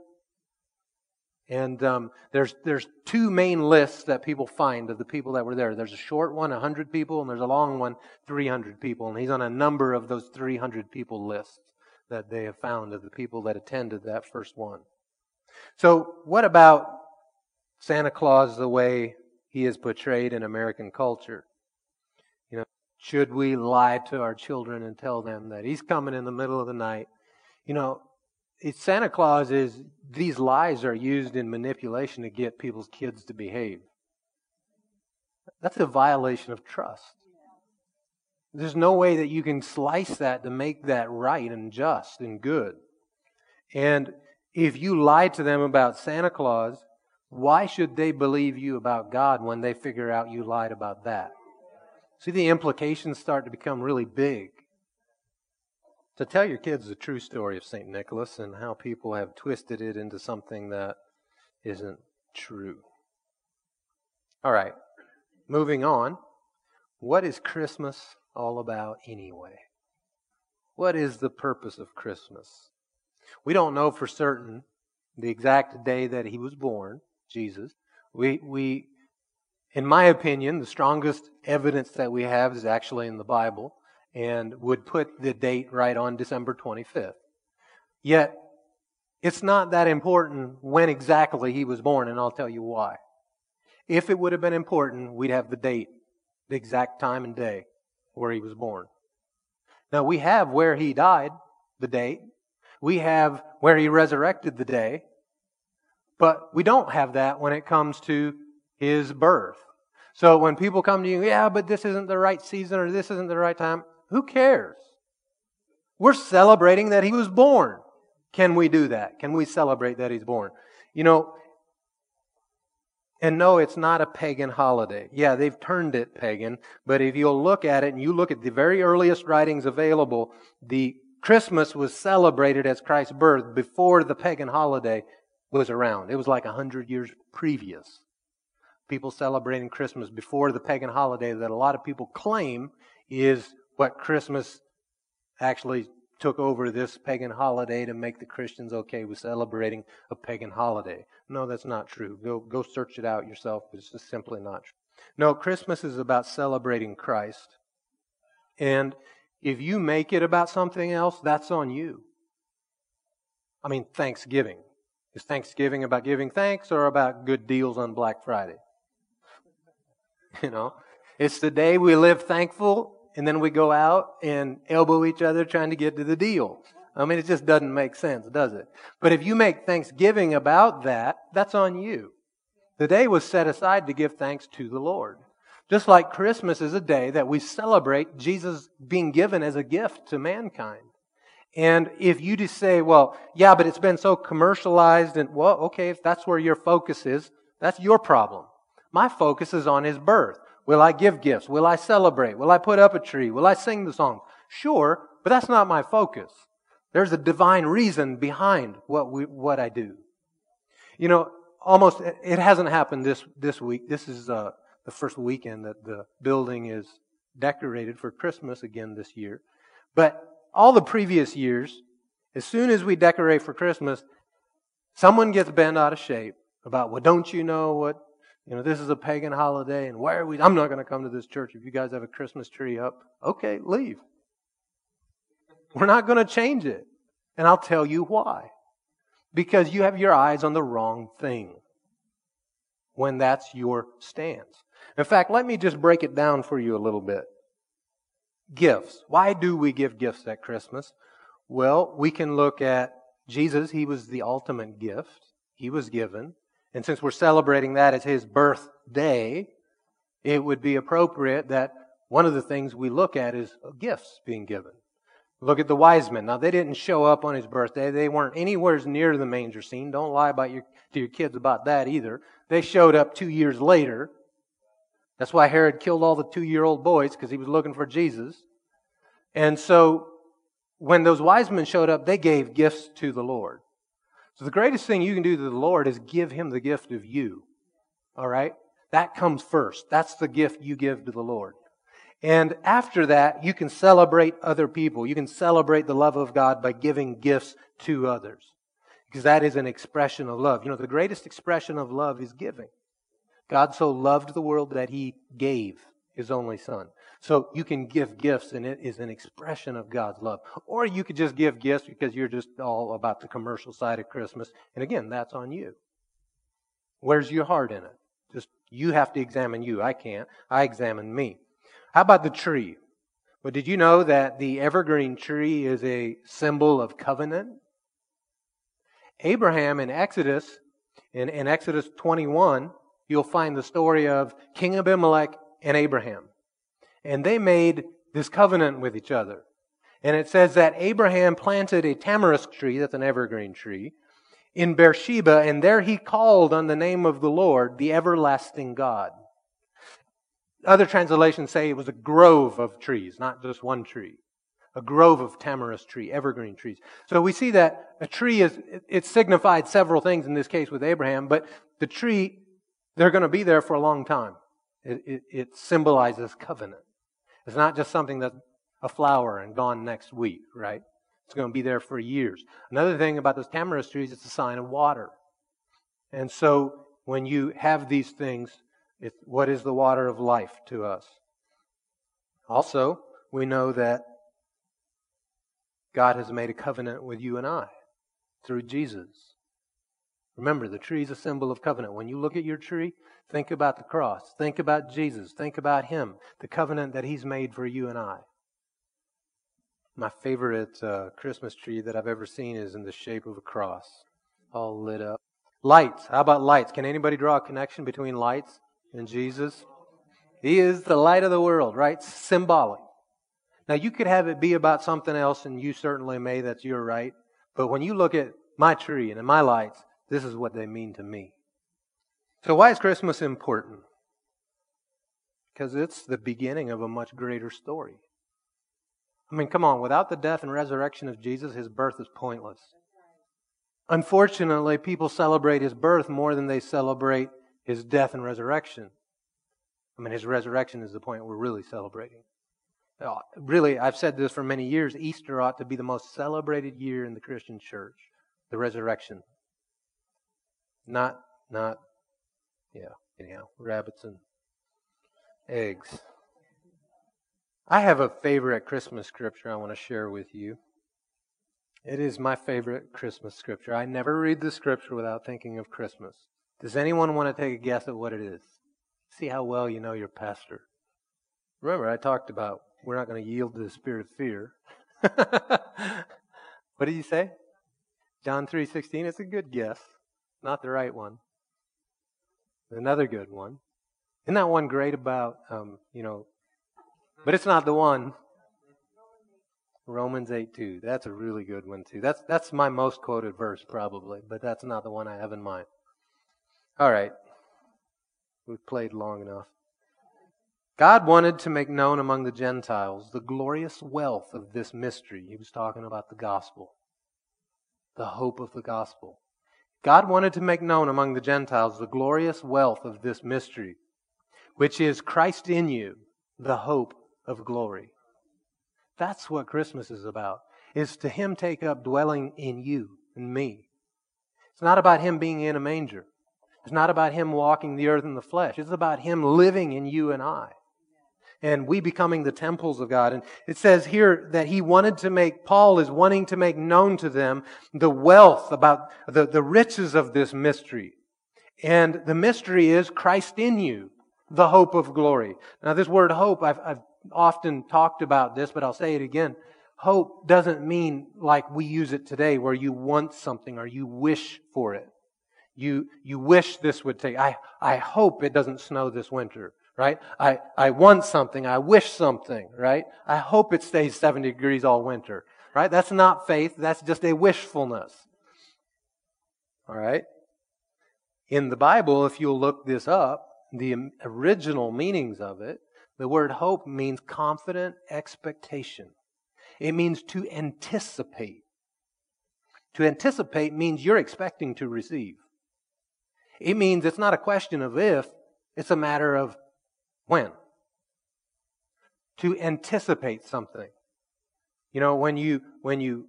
And um, there's there's two main lists that people find of the people that were there. There's a short one, 100 people, and there's a long one, 300 people. And he's on a number of those 300 people lists that they have found of the people that attended that first one. So, what about Santa Claus the way he is portrayed in American culture? You know, should we lie to our children and tell them that he's coming in the middle of the night? You know, Santa Claus is these lies are used in manipulation to get people's kids to behave. That's a violation of trust. There's no way that you can slice that to make that right and just and good. And if you lie to them about Santa Claus, why should they believe you about God when they figure out you lied about that? See, the implications start to become really big. To tell your kids the true story of St. Nicholas and how people have twisted it into something that isn't true. All right, moving on. What is Christmas all about anyway? What is the purpose of Christmas? We don't know for certain the exact day that he was born, Jesus. We, we, in my opinion, the strongest evidence that we have is actually in the Bible and would put the date right on December 25th. Yet, it's not that important when exactly he was born, and I'll tell you why. If it would have been important, we'd have the date, the exact time and day where he was born. Now, we have where he died, the date. We have where he resurrected the day. But we don't have that when it comes to his birth. So when people come to you, yeah, but this isn't the right season or this isn't the right time, who cares? We're celebrating that he was born. Can we do that? Can we celebrate that he's born? You know, and no, it's not a pagan holiday. Yeah, they've turned it pagan, but if you'll look at it and you look at the very earliest writings available, the Christmas was celebrated as Christ's birth before the pagan holiday was around. It was like a hundred years previous. People celebrating Christmas before the pagan holiday that a lot of people claim is what Christmas actually took over this pagan holiday to make the Christians okay with celebrating a pagan holiday. No, that's not true. Go, go search it out yourself, but it's just simply not true. No, Christmas is about celebrating Christ. And if you make it about something else, that's on you. I mean, Thanksgiving. Is Thanksgiving about giving thanks or about good deals on Black Friday? [laughs] You know, it's the day we live thankful and then we go out and elbow each other trying to get to the deal. I mean, it just doesn't make sense, does it? But if you make Thanksgiving about that, that's on you. The day was set aside to give thanks to the Lord. Just like Christmas is a day that we celebrate Jesus being given as a gift to mankind. And if you just say, well, yeah, but it's been so commercialized and, well, okay, if that's where your focus is, that's your problem. My focus is on his birth. Will I give gifts? Will I celebrate? Will I put up a tree? Will I sing the song? Sure, but that's not my focus. There's a divine reason behind what we, what I do. You know, almost it hasn't happened this this week. This is uh, the first weekend that the building is decorated for Christmas again this year. But all the previous years, as soon as we decorate for Christmas, someone gets bent out of shape about, well, don't you know what you know, this is a pagan holiday, and why are we? I'm not going to come to this church if you guys have a Christmas tree up. Okay, leave. We're not going to change it. And I'll tell you why. Because you have your eyes on the wrong thing when that's your stance. In fact, let me just break it down for you a little bit. Gifts. Why do we give gifts at Christmas? Well, we can look at Jesus. He was the ultimate gift. He was given. And since we're celebrating that as his birthday, it would be appropriate that one of the things we look at is gifts being given. Look at the wise men. Now, they didn't show up on his birthday. They weren't anywhere near the manger scene. Don't lie about your, to your kids about that either. They showed up two years later. That's why Herod killed all the two year old boys, because he was looking for Jesus. And so, when those wise men showed up, they gave gifts to the Lord. So the greatest thing you can do to the Lord is give him the gift of you. All right? That comes first. That's the gift you give to the Lord. And after that, you can celebrate other people. You can celebrate the love of God by giving gifts to others. because that is an expression of love. You know, the greatest expression of love is giving. God so loved the world that he gave his only son. So you can give gifts and it is an expression of God's love. Or you could just give gifts because you're just all about the commercial side of Christmas. And again, that's on you. Where's your heart in it? Just you have to examine you. I can't. I examine me. How about the tree? Well, did you know that the evergreen tree is a symbol of covenant? Abraham in Exodus, in, in Exodus 21, you'll find the story of King Abimelech and Abraham. And they made this covenant with each other. And it says that Abraham planted a tamarisk tree, that's an evergreen tree, in Beersheba, and there he called on the name of the Lord, the everlasting God. Other translations say it was a grove of trees, not just one tree. A grove of tamarisk tree, evergreen trees. So we see that a tree is, it signified several things in this case with Abraham, but the tree, they're going to be there for a long time. It, it, it symbolizes covenant. It's not just something that's a flower and gone next week, right? It's going to be there for years. Another thing about those tamarisk trees, it's a sign of water. And so when you have these things, it's, what is the water of life to us? Also, we know that God has made a covenant with you and I through Jesus. Remember, the tree is a symbol of covenant. When you look at your tree, think about the cross. Think about Jesus. Think about Him, the covenant that He's made for you and I. My favorite uh, Christmas tree that I've ever seen is in the shape of a cross, all lit up. Lights. How about lights? Can anybody draw a connection between lights and Jesus. He is the light of the world, right? Symbolic. Now, you could have it be about something else, and you certainly may, that's your right. But when you look at my tree and my lights, this is what they mean to me. So, why is Christmas important? Because it's the beginning of a much greater story. I mean, come on, without the death and resurrection of Jesus, his birth is pointless. Unfortunately, people celebrate his birth more than they celebrate his death and resurrection. I mean, his resurrection is the point we're really celebrating. Uh, really, I've said this for many years Easter ought to be the most celebrated year in the Christian church, the resurrection. Not, not, yeah, anyhow, rabbits and eggs. I have a favorite Christmas scripture I want to share with you. It is my favorite Christmas scripture. I never read the scripture without thinking of Christmas. Does anyone want to take a guess at what it is? See how well you know your pastor. Remember, I talked about we're not going to yield to the spirit of fear. [laughs] what did you say? John 3:16. It's a good guess. Not the right one. Another good one. Isn't that one great about um, you know? But it's not the one. Romans 8 2. That's a really good one too. That's that's my most quoted verse probably, but that's not the one I have in mind. All right. We've played long enough. God wanted to make known among the Gentiles the glorious wealth of this mystery. He was talking about the gospel, the hope of the gospel. God wanted to make known among the Gentiles the glorious wealth of this mystery, which is Christ in you, the hope of glory. That's what Christmas is about, is to Him take up dwelling in you and me. It's not about Him being in a manger. It's not about him walking the earth in the flesh. It's about him living in you and I. And we becoming the temples of God. And it says here that he wanted to make, Paul is wanting to make known to them the wealth about the, the riches of this mystery. And the mystery is Christ in you, the hope of glory. Now, this word hope, I've, I've often talked about this, but I'll say it again. Hope doesn't mean like we use it today, where you want something or you wish for it. You, you wish this would take. I, I hope it doesn't snow this winter, right? I, I want something. I wish something, right? I hope it stays 70 degrees all winter, right? That's not faith. That's just a wishfulness. All right? In the Bible, if you'll look this up, the original meanings of it, the word hope means confident expectation. It means to anticipate. To anticipate means you're expecting to receive. It means it's not a question of if, it's a matter of when. To anticipate something. You know, when you, when you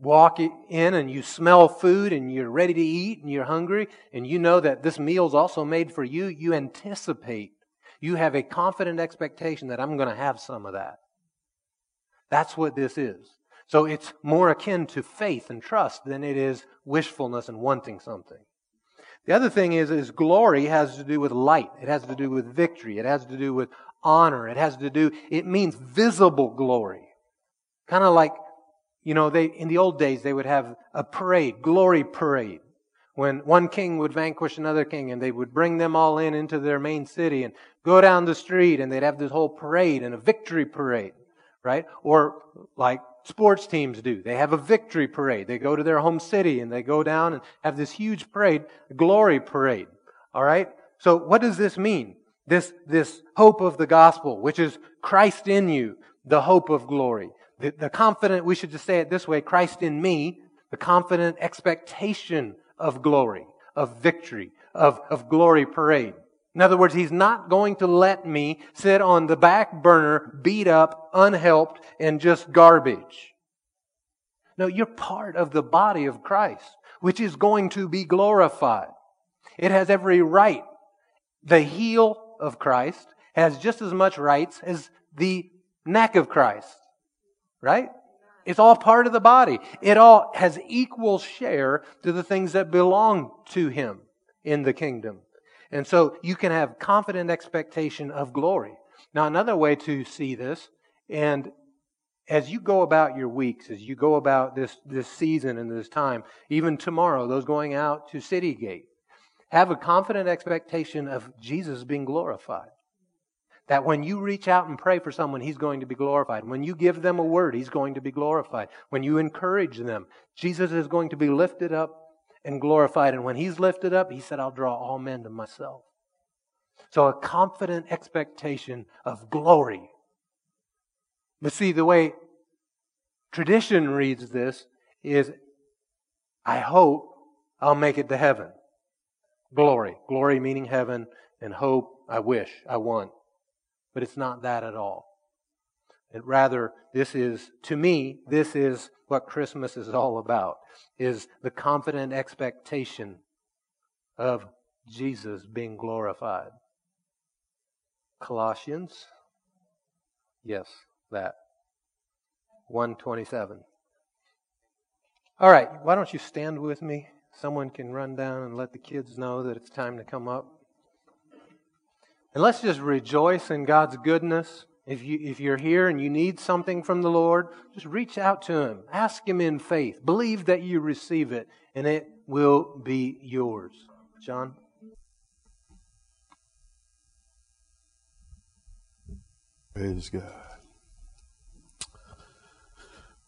walk in and you smell food and you're ready to eat and you're hungry and you know that this meal's also made for you, you anticipate. You have a confident expectation that I'm going to have some of that. That's what this is. So it's more akin to faith and trust than it is wishfulness and wanting something. The other thing is, is glory has to do with light. It has to do with victory. It has to do with honor. It has to do, it means visible glory. Kind of like, you know, they, in the old days, they would have a parade, glory parade. When one king would vanquish another king and they would bring them all in into their main city and go down the street and they'd have this whole parade and a victory parade, right? Or like sports teams do. They have a victory parade. They go to their home city and they go down and have this huge parade, glory parade. All right? So what does this mean? This, this hope of the gospel, which is Christ in you, the hope of glory. The, the confident, we should just say it this way, Christ in me, the confident expectation of glory, of victory, of, of glory parade. In other words, he's not going to let me sit on the back burner, beat up, unhelped, and just garbage. No, you're part of the body of Christ, which is going to be glorified. It has every right. The heel of Christ has just as much rights as the neck of Christ. Right? It's all part of the body. It all has equal share to the things that belong to him in the kingdom. And so you can have confident expectation of glory. Now, another way to see this, and as you go about your weeks, as you go about this, this season and this time, even tomorrow, those going out to City Gate, have a confident expectation of Jesus being glorified. That when you reach out and pray for someone, He's going to be glorified. When you give them a word, He's going to be glorified. When you encourage them, Jesus is going to be lifted up and glorified. And when he's lifted up, he said, I'll draw all men to myself. So a confident expectation of glory. But see, the way tradition reads this is, I hope I'll make it to heaven. Glory. Glory meaning heaven, and hope, I wish, I want. But it's not that at all. And rather, this is, to me, this is what Christmas is all about, is the confident expectation of Jesus being glorified. Colossians, yes, that. 127. All right, why don't you stand with me? Someone can run down and let the kids know that it's time to come up. And let's just rejoice in God's goodness. If, you, if you're here and you need something from the Lord, just reach out to Him. Ask Him in faith. Believe that you receive it, and it will be yours. John? Praise God.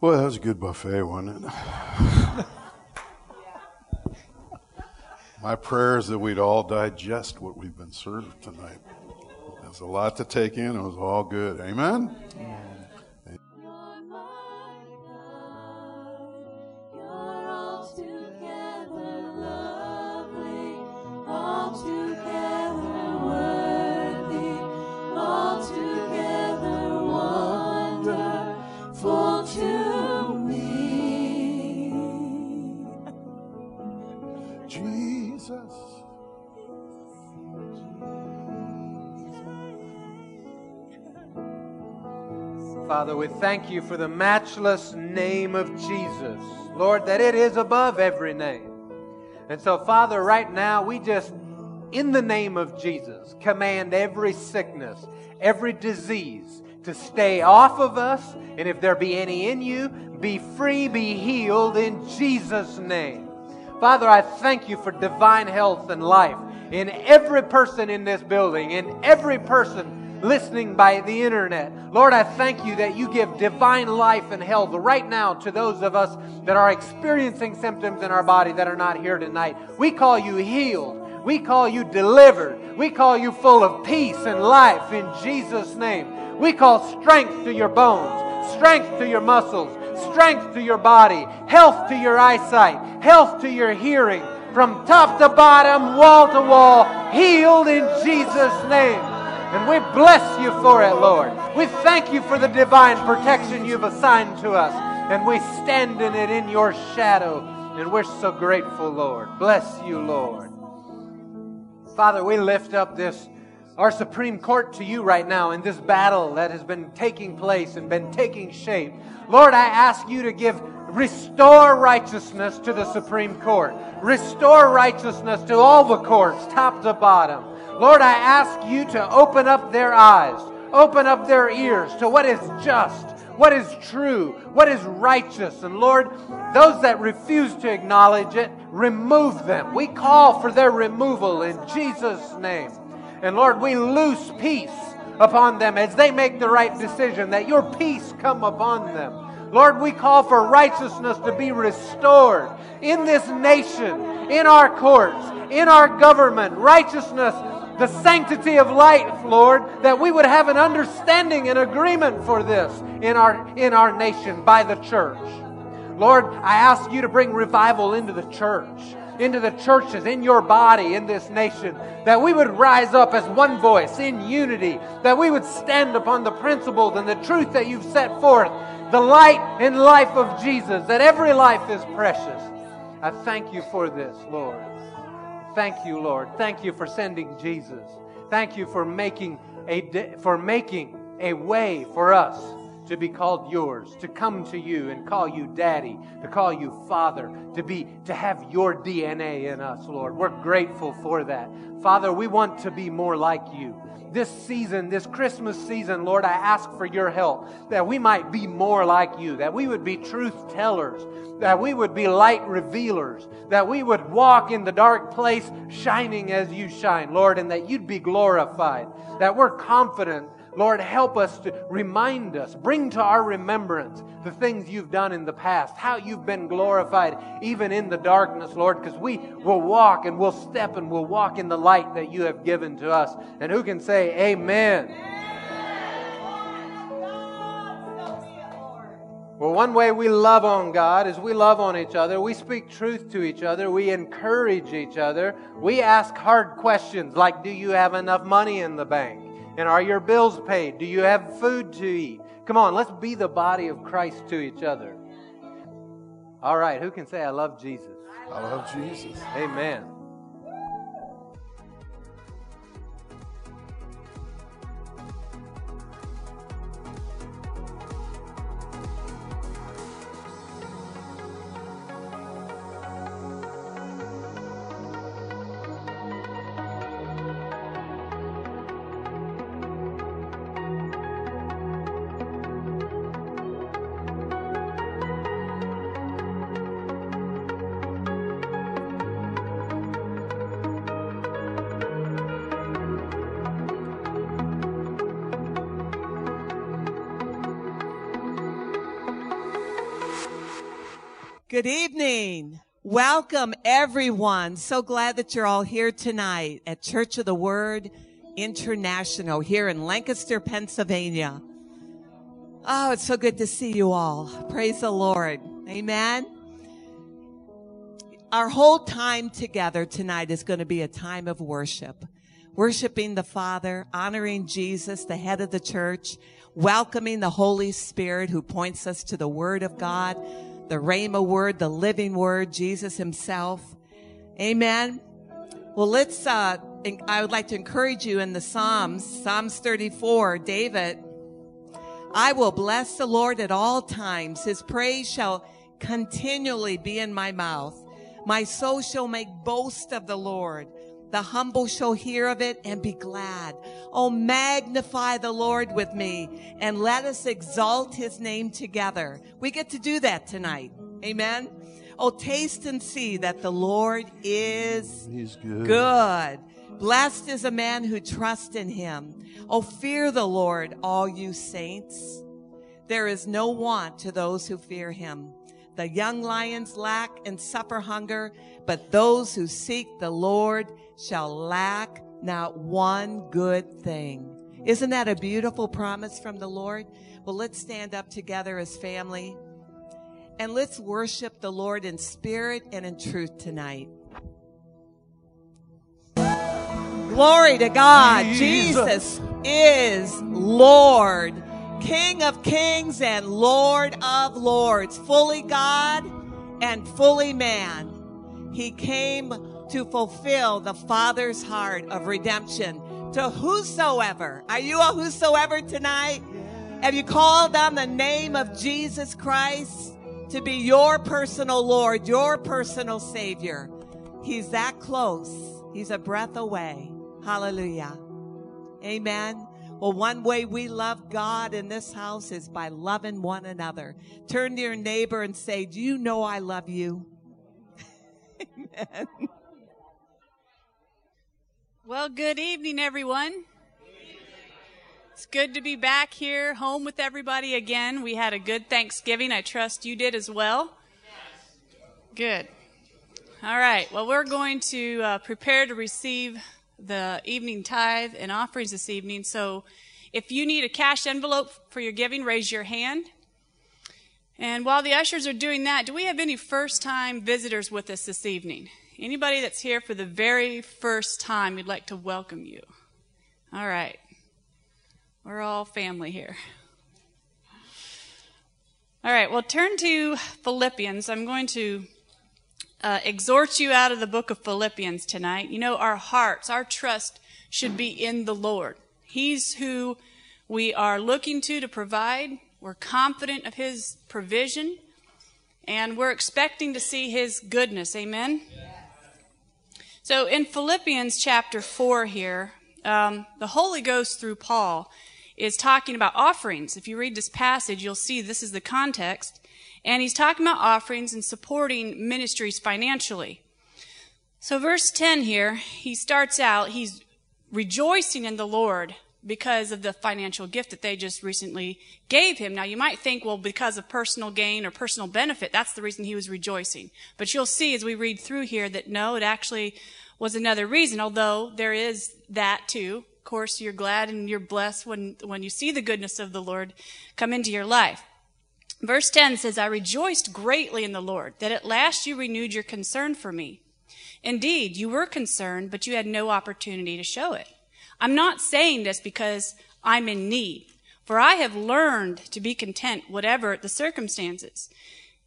Well, that was a good buffet, wasn't it? [laughs] My prayer is that we'd all digest what we've been served tonight. There's a lot to take in. It was all good. Amen? Father, we thank you for the matchless name of Jesus. Lord, that it is above every name. And so, Father, right now, we just, in the name of Jesus, command every sickness, every disease to stay off of us. And if there be any in you, be free, be healed in Jesus' name. Father, I thank you for divine health and life in every person in this building, in every person listening by the internet. Lord, I thank you that you give divine life and health right now to those of us that are experiencing symptoms in our body that are not here tonight. We call you healed. We call you delivered. We call you full of peace and life in Jesus' name. We call strength to your bones, strength to your muscles, strength to your body, health to your eyesight, health to your hearing, from top to bottom, wall to wall, healed in Jesus' name. And we bless you for it, Lord. We thank you for the divine protection you've assigned to us. and we stand in it in your shadow. And we're so grateful, Lord. Bless you, Lord. Father, we lift up this, our Supreme Court to you right now in this battle that has been taking place and been taking shape. Lord, I ask you to give, restore righteousness to the Supreme Court. Restore righteousness to all the courts, top to bottom. Lord, I ask you to open up their eyes, open up their ears to what is just, what is true, what is righteous. And Lord, those that refuse to acknowledge it, remove them. We call for their removal in Jesus' name. And Lord, we loose peace upon them as they make the right decision, that your peace come upon them. Lord, we call for righteousness to be restored in this nation, in our courts, in our government. Righteousness, the sanctity of life, Lord, that we would have an understanding and agreement for this in our, in our nation by the church. Lord, I ask you to bring revival into the church into the churches, in your body, in this nation, that we would rise up as one voice in unity, that we would stand upon the principles and the truth that you've set forth, the light and life of Jesus, that every life is precious. I thank you for this, Lord. Thank you, Lord. Thank you for sending Jesus. Thank you for making a for making a way for us to be called yours, to come to you and call you daddy, to call you father, to be to have your DNA in us, Lord. We're grateful for that. Father, we want to be more like you. This season, this Christmas season, Lord, I ask for your help that we might be more like you, that we would be truth tellers, that we would be light revealers, that we would walk in the dark place shining as you shine, Lord, and that you'd be glorified, that we're confident Lord, help us to remind us, bring to our remembrance the things you've done in the past, how you've been glorified even in the darkness, Lord, because we will walk and we'll step and we'll walk in the light that you have given to us. And who can say, Amen? Well, one way we love on God is we love on each other. We speak truth to each other. We encourage each other. We ask hard questions like, Do you have enough money in the bank? And are your bills paid? Do you have food to eat? Come on, let's be the body of Christ to each other. All right, who can say, I love Jesus? I love Jesus. Amen. Good evening. Welcome everyone. So glad that you're all here tonight at Church of the Word International here in Lancaster, Pennsylvania. Oh, it's so good to see you all. Praise the Lord. Amen. Our whole time together tonight is going to be a time of worship. Worshiping the Father, honoring Jesus, the head of the church, welcoming the Holy Spirit who points us to the Word of God, the Rhema word, the living word, Jesus himself. Amen. Well, let's, uh, I would like to encourage you in the Psalms, Psalms 34, David, I will bless the Lord at all times. His praise shall continually be in my mouth. My soul shall make boast of the Lord. The humble shall hear of it and be glad. Oh, magnify the Lord with me and let us exalt his name together. We get to do that tonight. Amen. Oh, taste and see that the Lord is He's good. good. Blessed is a man who trusts in him. Oh, fear the Lord, all you saints. There is no want to those who fear him. The young lions lack and suffer hunger, but those who seek the Lord shall lack not one good thing. Isn't that a beautiful promise from the Lord? Well, let's stand up together as family and let's worship the Lord in spirit and in truth tonight. Glory to God. Jesus, Jesus is Lord. King of kings and Lord of lords, fully God and fully man. He came to fulfill the Father's heart of redemption to whosoever. Are you a whosoever tonight? Have you called on the name of Jesus Christ to be your personal Lord, your personal Savior? He's that close. He's a breath away. Hallelujah. Amen. Well, one way we love God in this house is by loving one another. Turn to your neighbor and say, Do you know I love you? [laughs] Amen. Well, good evening, everyone. It's good to be back here, home with everybody again. We had a good Thanksgiving. I trust you did as well. Good. All right. Well, we're going to uh, prepare to receive the evening tithe and offerings this evening. So if you need a cash envelope for your giving, raise your hand. And while the ushers are doing that, do we have any first time visitors with us this evening? Anybody that's here for the very first time, we'd like to welcome you. All right. We're all family here. All right, well, turn to Philippians. I'm going to uh, exhort you out of the book of Philippians tonight. You know, our hearts, our trust should be in the Lord. He's who we are looking to to provide. We're confident of His provision, and we're expecting to see His goodness. Amen? So in Philippians chapter 4 here, um, the Holy Ghost through Paul is talking about offerings. If you read this passage, you'll see this is the context. And he's talking about offerings and supporting ministries financially. So, verse 10 here, he starts out, he's rejoicing in the Lord because of the financial gift that they just recently gave him. Now, you might think, well, because of personal gain or personal benefit, that's the reason he was rejoicing. But you'll see as we read through here that no, it actually was another reason, although there is that too. Of course, you're glad and you're blessed when, when you see the goodness of the Lord come into your life. Verse 10 says, I rejoiced greatly in the Lord that at last you renewed your concern for me. Indeed, you were concerned, but you had no opportunity to show it. I'm not saying this because I'm in need, for I have learned to be content whatever the circumstances.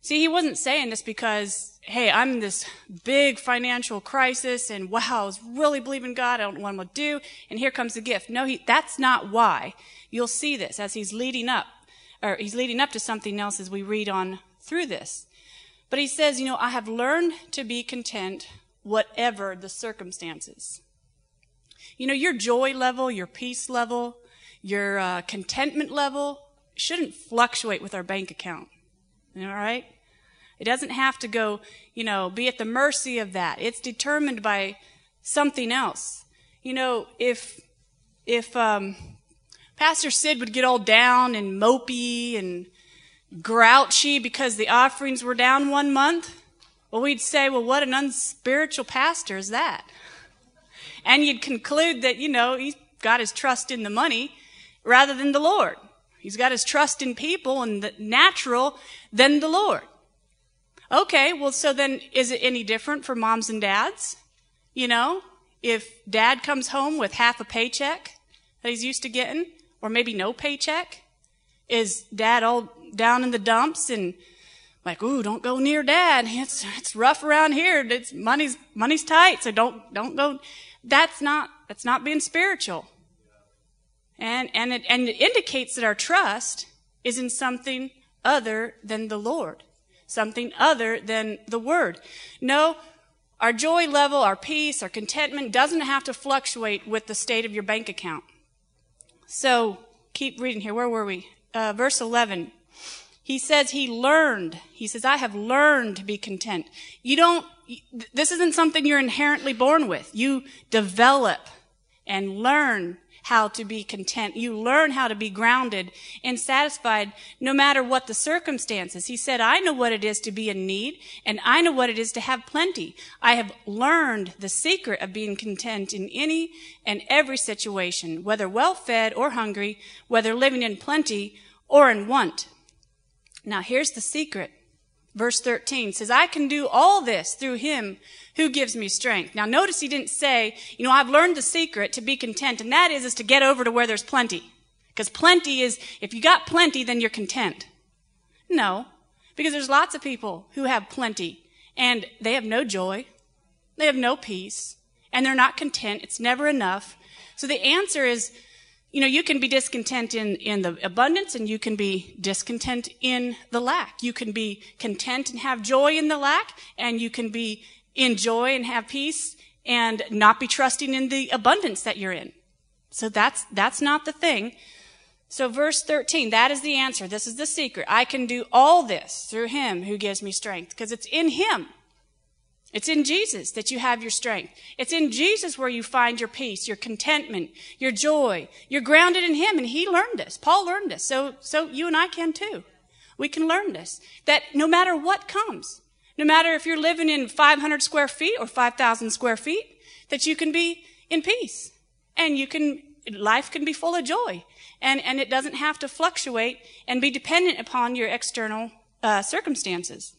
See, he wasn't saying this because, hey, I'm in this big financial crisis and wow, I was really believing God. I don't know what I'm going to do. And here comes the gift. No, he, that's not why. You'll see this as he's leading up or he's leading up to something else as we read on through this. But he says, you know, I have learned to be content whatever the circumstances. You know, your joy level, your peace level, your uh, contentment level shouldn't fluctuate with our bank account. All right? It doesn't have to go, you know, be at the mercy of that. It's determined by something else. You know, if, if, um, Pastor Sid would get all down and mopey and grouchy because the offerings were down one month, well, we'd say, well, what an unspiritual pastor is that? And you'd conclude that, you know, he's got his trust in the money rather than the Lord. He's got his trust in people and the natural than the Lord. Okay, well, so then is it any different for moms and dads? You know, if dad comes home with half a paycheck that he's used to getting, or maybe no paycheck? Is dad all down in the dumps and like, ooh, don't go near dad. [laughs] It's, it's rough around here. It's money's, money's tight. So don't, don't go. That's not, that's not being spiritual. And, and it, and it indicates that our trust is in something other than the Lord. Something other than the Word. No, our joy level, our peace, our contentment doesn't have to fluctuate with the state of your bank account. So keep reading here. Where were we? Uh, verse 11. He says he learned. He says, I have learned to be content. You don't, this isn't something you're inherently born with. You develop and learn how to be content. You learn how to be grounded and satisfied no matter what the circumstances. He said, I know what it is to be in need and I know what it is to have plenty. I have learned the secret of being content in any and every situation, whether well fed or hungry, whether living in plenty or in want. Now here's the secret. Verse 13 says, I can do all this through him who gives me strength. Now notice he didn't say, you know, I've learned the secret to be content, and that is, is to get over to where there's plenty. Because plenty is, if you got plenty, then you're content. No. Because there's lots of people who have plenty and they have no joy. They have no peace and they're not content. It's never enough. So the answer is, you know, you can be discontent in, in the abundance and you can be discontent in the lack. You can be content and have joy in the lack and you can be in joy and have peace and not be trusting in the abundance that you're in. So that's, that's not the thing. So verse 13, that is the answer. This is the secret. I can do all this through him who gives me strength because it's in him. It's in Jesus that you have your strength. It's in Jesus where you find your peace, your contentment, your joy. You're grounded in him and he learned this. Paul learned this. So, so you and I can too. We can learn this. That no matter what comes, no matter if you're living in 500 square feet or 5,000 square feet, that you can be in peace and you can, life can be full of joy and, and it doesn't have to fluctuate and be dependent upon your external uh, circumstances.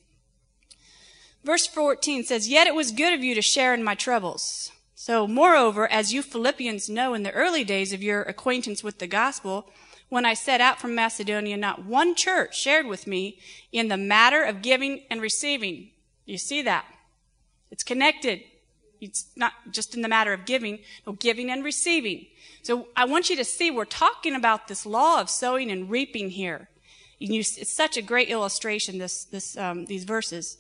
Verse 14 says, Yet it was good of you to share in my troubles. So, moreover, as you Philippians know in the early days of your acquaintance with the gospel, when I set out from Macedonia, not one church shared with me in the matter of giving and receiving. You see that? It's connected. It's not just in the matter of giving, no, giving and receiving. So I want you to see we're talking about this law of sowing and reaping here. You, it's such a great illustration, this, this, um, these verses.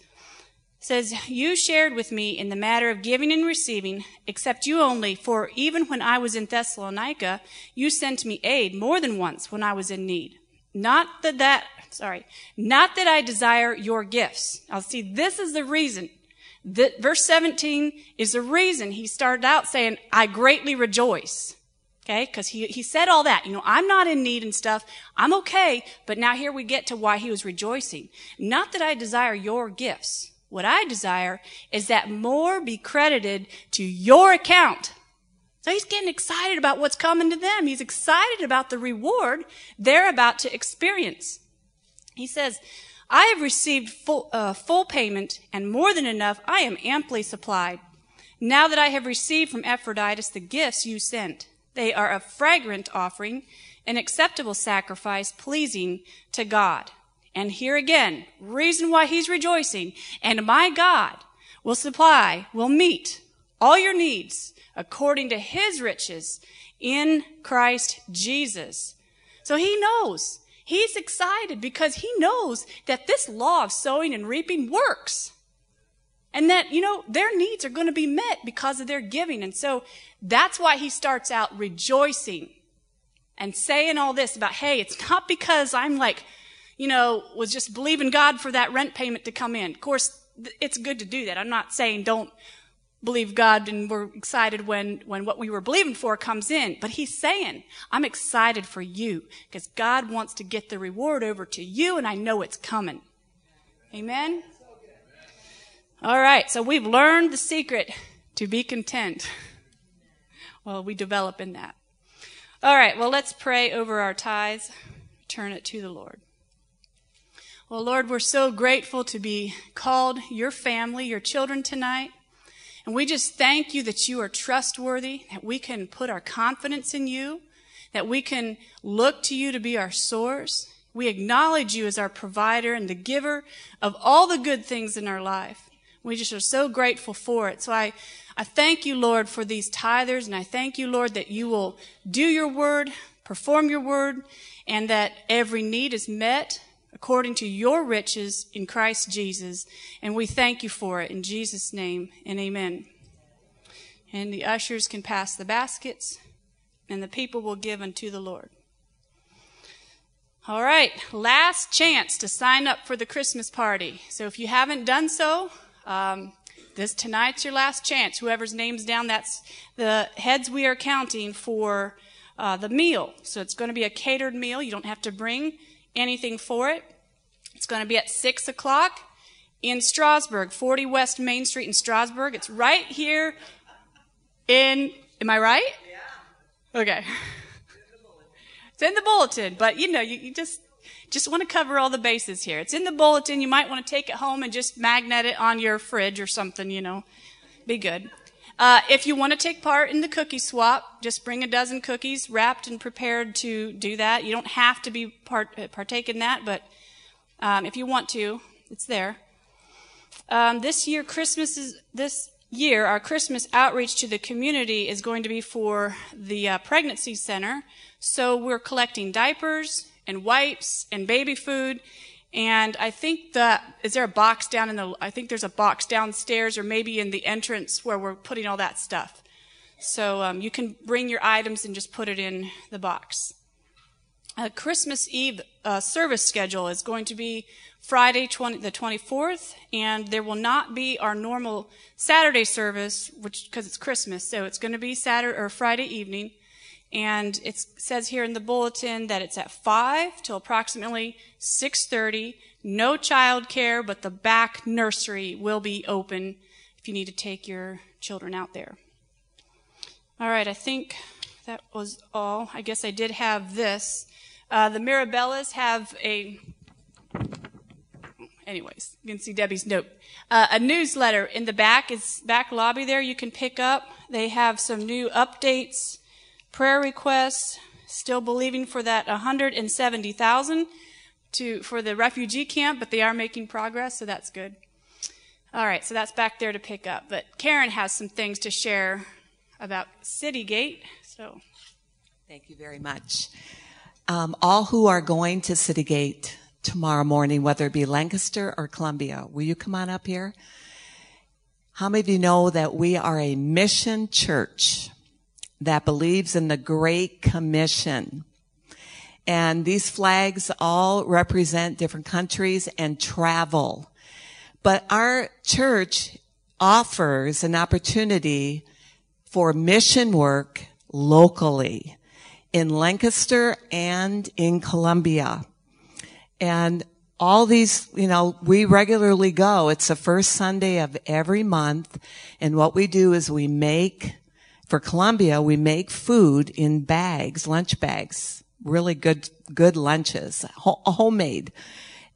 Says, You shared with me in the matter of giving and receiving, except you only, for even when I was in Thessalonica, you sent me aid more than once when I was in need. Not that that, sorry, not that I desire your gifts. I'll see, this is the reason. That verse 17 is the reason he started out saying, I greatly rejoice. Okay, because he, he said all that. You know, I'm not in need and stuff. I'm okay. But now here we get to why he was rejoicing. Not that I desire your gifts. What I desire is that more be credited to your account. So he's getting excited about what's coming to them. He's excited about the reward they're about to experience. He says, I have received full, uh, full payment and more than enough. I am amply supplied. Now that I have received from Epaphroditus the gifts you sent. They are a fragrant offering, an acceptable sacrifice pleasing to God. And here again, reason why he's rejoicing. And my God will supply, will meet all your needs according to his riches in Christ Jesus. So he knows. He's excited because he knows that this law of sowing and reaping works. And that, you know, their needs are going to be met because of their giving. And so that's why he starts out rejoicing and saying all this about, hey, it's not because I'm like, you know, was just believing God for that rent payment to come in. Of course, it's good to do that. I'm not saying don't believe God and we're excited when, when what we were believing for comes in. But he's saying, I'm excited for you because God wants to get the reward over to you and I know it's coming. Amen? All right, so we've learned the secret to be content. Well, we develop in that. All right, well, let's pray over our tithes, turn it to the Lord. Well, Lord, we're so grateful to be called your family, your children tonight. And we just thank you that you are trustworthy, that we can put our confidence in you, that we can look to you to be our source. We acknowledge you as our provider and the giver of all the good things in our life. We just are so grateful for it. So I, I thank you, Lord, for these tithers, and I thank you, Lord, that you will do your word, perform your word, and that every need is met according to your riches in Christ Jesus. And we thank you for it in Jesus' name and amen. And the ushers can pass the baskets, and the people will give unto the Lord. All right, last chance to sign up for the Christmas party. So if you haven't done so, um, this tonight's your last chance. Whoever's name's down, that's the heads we are counting for uh, the meal. So it's going to be a catered meal. You don't have to bring anything for it. It's going to be at six o'clock in Strasburg, 40 West Main Street in Strasburg. It's right here in. Am I right? Yeah. Okay. It's in the bulletin, but you know, you, you just just want to cover all the bases here. It's in the bulletin. You might want to take it home and just magnet it on your fridge or something, you know. Be good. Uh, if you want to take part in the cookie swap, just bring a dozen cookies wrapped and prepared to do that. You don't have to be part, uh, partake in that, but um, if you want to, it's there. Um, this year, Christmas is this year. Our Christmas outreach to the community is going to be for the uh, pregnancy center. So we're collecting diapers and wipes and baby food. And I think that, is there a box down in the, I think there's a box downstairs or maybe in the entrance where we're putting all that stuff. So um, you can bring your items and just put it in the box. A Christmas Eve uh, service schedule is going to be Friday 20, the 24th, and there will not be our normal Saturday service, which because it's Christmas, so it's going to be Saturday or Friday evening. And it says here in the bulletin that it's at 5 till approximately 6.30. No child care, but the back nursery will be open if you need to take your children out there. All right, I think that was all. I guess I did have this. Uh, the Mirabellas have a, anyways, you can see Debbie's note. Uh, a newsletter in the back is back lobby there you can pick up. They have some new updates prayer requests, still believing for that 170,000 to for the refugee camp, but they are making progress, so that's good. All right, so that's back there to pick up. But Karen has some things to share about Citygate. So, thank you very much. Um, all who are going to Citygate tomorrow morning, whether it be Lancaster or Columbia, will you come on up here? How many of you know that we are a mission church? That believes in the Great Commission. And these flags all represent different countries and travel. But our church offers an opportunity for mission work locally in Lancaster and in Columbia. And all these, you know, we regularly go. It's the first Sunday of every month. And what we do is we make for Columbia, we make food in bags, lunch bags, really good, good lunches, ho- homemade.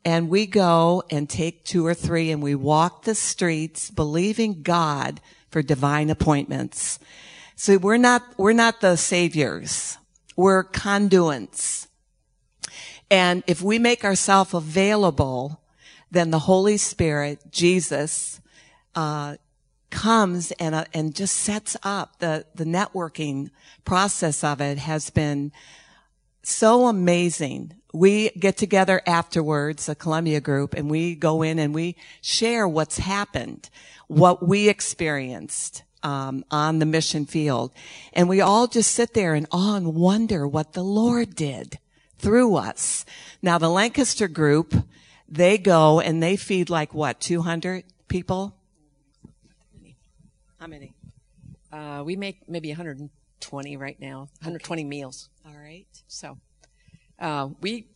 And we go and take two or three and we walk the streets believing God for divine appointments. So we're not, we're not the saviors. We're conduits. And if we make ourselves available, then the Holy Spirit, Jesus, uh, comes and uh, and just sets up the the networking process of it has been so amazing. We get together afterwards, a Columbia group, and we go in and we share what's happened, what we experienced um, on the mission field, and we all just sit there in awe and wonder what the Lord did through us. Now, the Lancaster group, they go and they feed like what, 200 people? How many? Uh, we make maybe 120 right now, 120 okay. meals. All right. So uh, we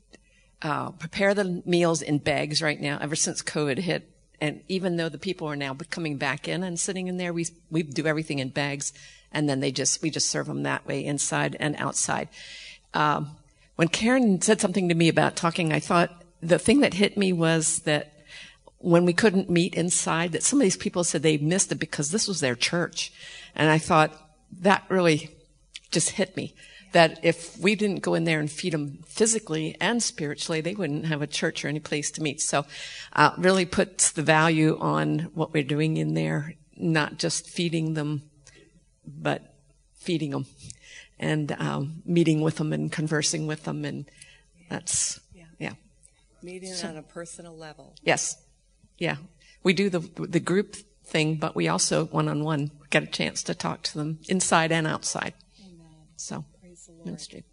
uh, prepare the meals in bags right now. Ever since COVID hit, and even though the people are now coming back in and sitting in there, we we do everything in bags, and then they just we just serve them that way inside and outside. Um, when Karen said something to me about talking, I thought the thing that hit me was that when we couldn't meet inside that some of these people said they missed it because this was their church. And I thought that really just hit me that if we didn't go in there and feed them physically and spiritually, they wouldn't have a church or any place to meet. So, uh, really puts the value on what we're doing in there, not just feeding them, but feeding them and um, meeting with them and conversing with them, and that's yeah, yeah. meeting so, on a personal level. Yes. Yeah. We do the, the group thing, but we also one on one get a chance to talk to them inside and outside. Amen. So, ministry.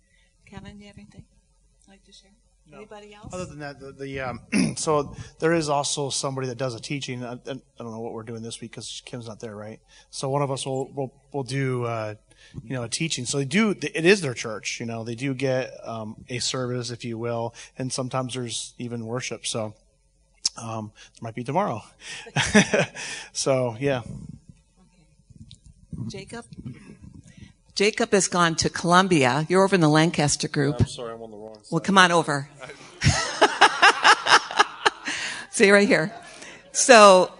Kevin, do you have anything like to share? No. Anybody else? Other than that, the, the um, [clears throat] so there is also somebody that does a teaching. I, I, don't know what we're doing this week because Kim's not there, right? So one of us will will, will do uh, you know a teaching. So they do. It is their church. You know, they do get um, a service, if you will, and sometimes there's even worship. So um, it might be tomorrow. [laughs] so, yeah. Okay. Jacob? Jacob has gone to Columbia. You're over in the Lancaster group. I'm sorry, I'm on the wrong side. Well, come on over. [laughs] See right here. So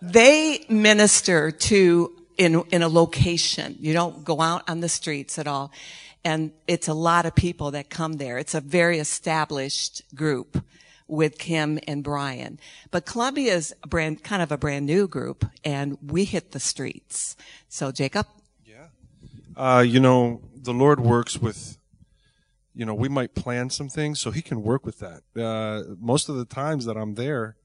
they minister to in, in a location. You don't go out on the streets at all. And it's a lot of people that come there. It's a very established group with Kim and Brian. But Columbia is a brand, kind of a brand new group and we hit the streets. So Jacob? Yeah. Uh, you know, the Lord works with, you know, we might plan some things so he can work with that. Uh, most of the times that I'm there,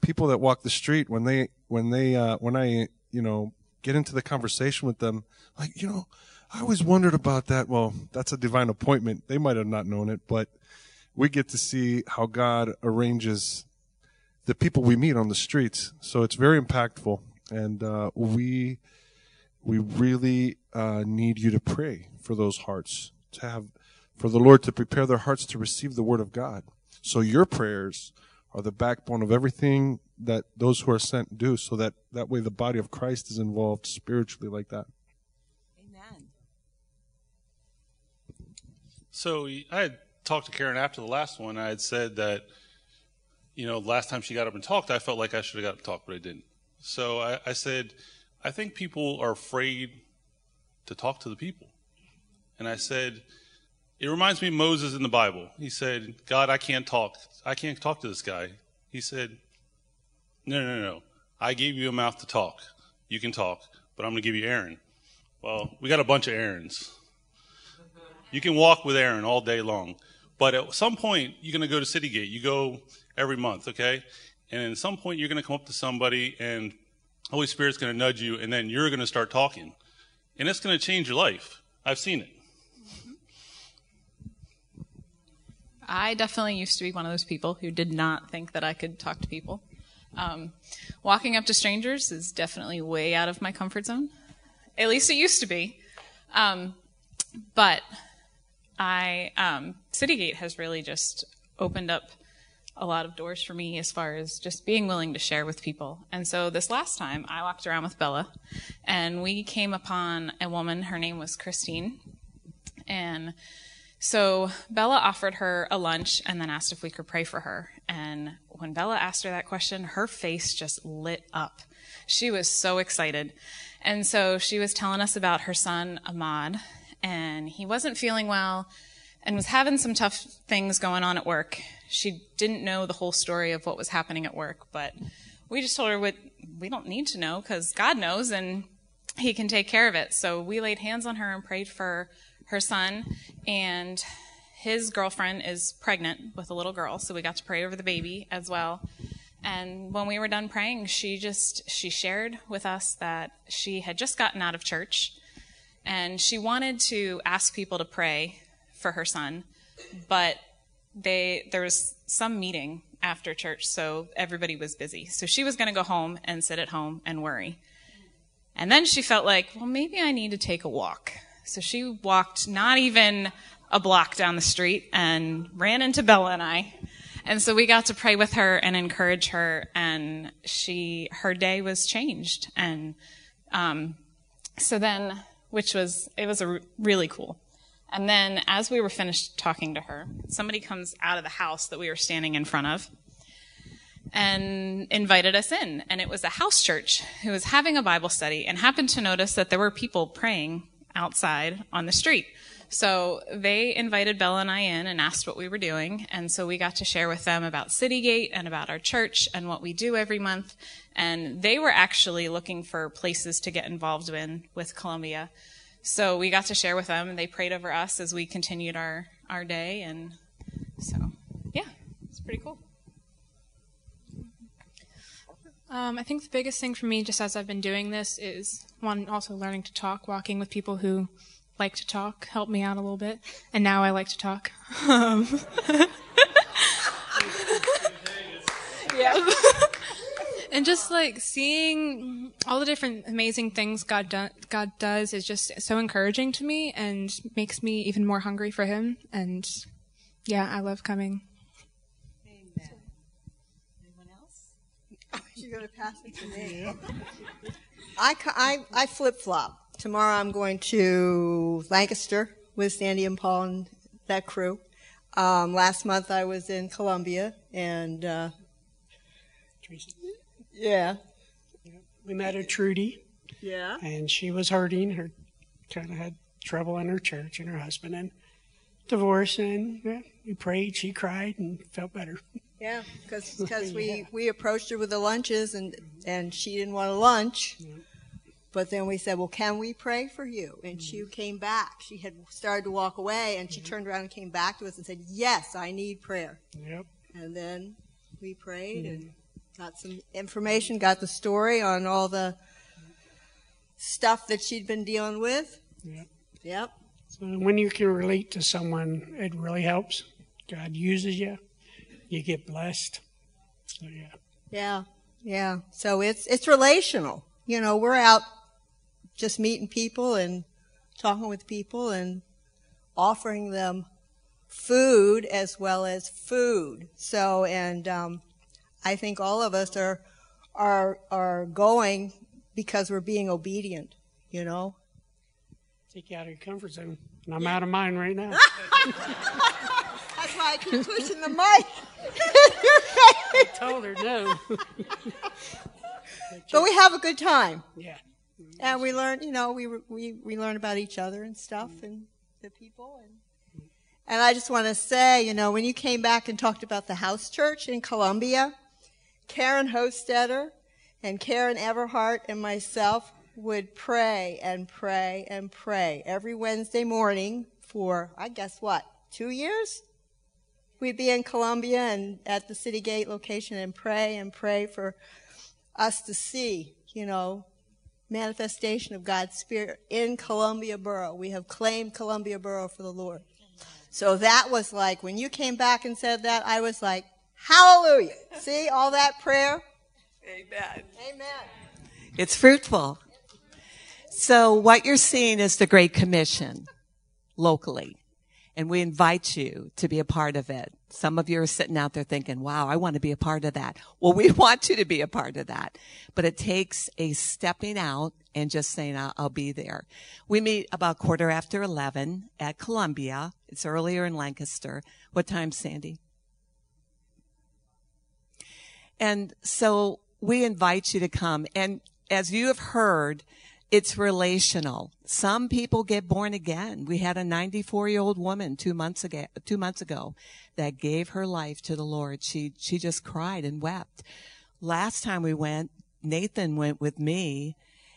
people that walk the street when they, when they, uh, when I, you know, get into the conversation with them, like, you know, I always wondered about that. Well, that's a divine appointment. They might have not known it, but we get to see how God arranges the people we meet on the streets. So it's very impactful, and uh, we we really uh, need you to pray for those hearts to have for the Lord to prepare their hearts to receive the Word of God. So your prayers are the backbone of everything that those who are sent do, so that that way the body of Christ is involved spiritually like that. Amen. So I had talked to Karen after the last one. I had said that, you know, last time she got up and talked, I felt like I should have got up and talked, but I didn't. So I, I said, I think people are afraid to talk to the people. And I said, it reminds me of Moses in the Bible. He said, God, I can't talk. I can't talk to this guy. He said, No, no, no. I gave you a mouth to talk. You can talk, but I'm going to give you Aaron. Well, we got a bunch of Aarons. You can walk with Aaron all day long. But at some point, you're going to go to City Gate. You go every month, okay? And at some point, you're going to come up to somebody, and Holy Spirit's going to nudge you, and then you're going to start talking. And it's going to change your life. I've seen it. I definitely used to be one of those people who did not think that I could talk to people. Um, walking up to strangers is definitely way out of my comfort zone. At least it used to be. Um, but I um, Citygate has really just opened up a lot of doors for me as far as just being willing to share with people. And so this last time, I walked around with Bella, and we came upon a woman. Her name was Christine, and so Bella offered her a lunch and then asked if we could pray for her. And when Bella asked her that question, her face just lit up. She was so excited. And so she was telling us about her son, Ahmad, and he wasn't feeling well and was having some tough things going on at work. She didn't know the whole story of what was happening at work, but we just told her what we don't need to know because God knows and He can take care of it. So we laid hands on her and prayed for her son, and his girlfriend is pregnant with a little girl, so we got to pray over the baby as well. And when we were done praying, she just she shared with us that she had just gotten out of church and she wanted to ask people to pray for her son, but they there was some meeting after church, so everybody was busy. So she was going to go home and sit at home and worry. And then she felt like, well, maybe I need to take a walk. So she walked not even a block down the street and ran into Bella and I. And so we got to pray with her and encourage her, and she her day was changed. And um, so then, which was it was a really cool. And then, as we were finished talking to her, somebody comes out of the house that we were standing in front of and invited us in. And it was a house church who was having a Bible study and happened to notice that there were people praying outside on the street. So they invited Bella and I in and asked what we were doing. And so we got to share with them about Citygate and about our church and what we do every month. And they were actually looking for places to get involved in with Columbia. So we got to share with them and they prayed over us as we continued our, our day. And so, yeah, it's pretty cool. Um, I think the biggest thing for me, just as I've been doing this, is one also learning to talk, walking with people who like to talk, help me out a little bit, and now I like to talk. [laughs] Um, [laughs] [laughs] yeah. And just like seeing all the different amazing things God do- God does is just so encouraging to me and makes me even more hungry for Him. And yeah, I love coming. Amen. Anyone else? [laughs] You're to pass it to me. [laughs] I, I, I flip flop. Tomorrow I'm going to Lancaster with Sandy and Paul and that crew. Um, last month I was in Columbia and, uh. Yeah. We met a Trudy. Yeah. And she was hurting. Her kind of had trouble in her church and her husband and divorce. And yeah, we prayed. She cried and felt better. Yeah, because [laughs] because we, we approached her with the lunches and, and she didn't want a lunch. But then we said, well, can we pray for you? And she Mm-hmm. came back. She had started to walk away and she turned around and came back to us and said, yes, I need prayer. Yep. And then we prayed and Mm-hmm. Got some information, got the story on all the stuff that she'd been dealing with. Yep. Yep. So when you can relate to someone, it really helps. God uses you. You get blessed. So yeah. Yeah, yeah. So it's it's relational. You know, we're out just meeting people and talking with people and offering them food as well as food. So, and um, I think all of us are are are going because we're being obedient. You know. Take you out of your comfort zone. And I'm out of mine right now. [laughs] That's why I keep pushing the mic. [laughs] I told her no. [laughs] but we have a good time. Yeah. And we learn, you know, we we we learn about each other and stuff and the people and and I just want to say, you know, when you came back and talked about the house church in Columbia, Karen Hostetter and Karen Everhart and myself would pray and pray and pray every Wednesday morning for, I guess what, two years? We'd be in Columbia and at the City Gate location and pray and pray for us to see, you know, manifestation of God's Spirit in Columbia Borough. We have claimed Columbia Borough for the Lord. So that was like, when you came back and said that, I was like, hallelujah. See all that prayer? Amen. Amen. It's fruitful. So what you're seeing is the Great Commission locally. And we invite you to be a part of it. Some of you are sitting out there thinking, wow, I want to be a part of that. Well, we [laughs] want you to be a part of that. But it takes a stepping out and just saying, I'll, I'll be there. We meet about quarter after 11 at Columbia. It's earlier in Lancaster. What time, Sandy? And so we invite you to come. And as you have heard, it's relational. Some people get born again. We had a 94 year old woman two months ago, two months ago that gave her life to the Lord. She, she just cried and wept. Last time we went, Nathan went with me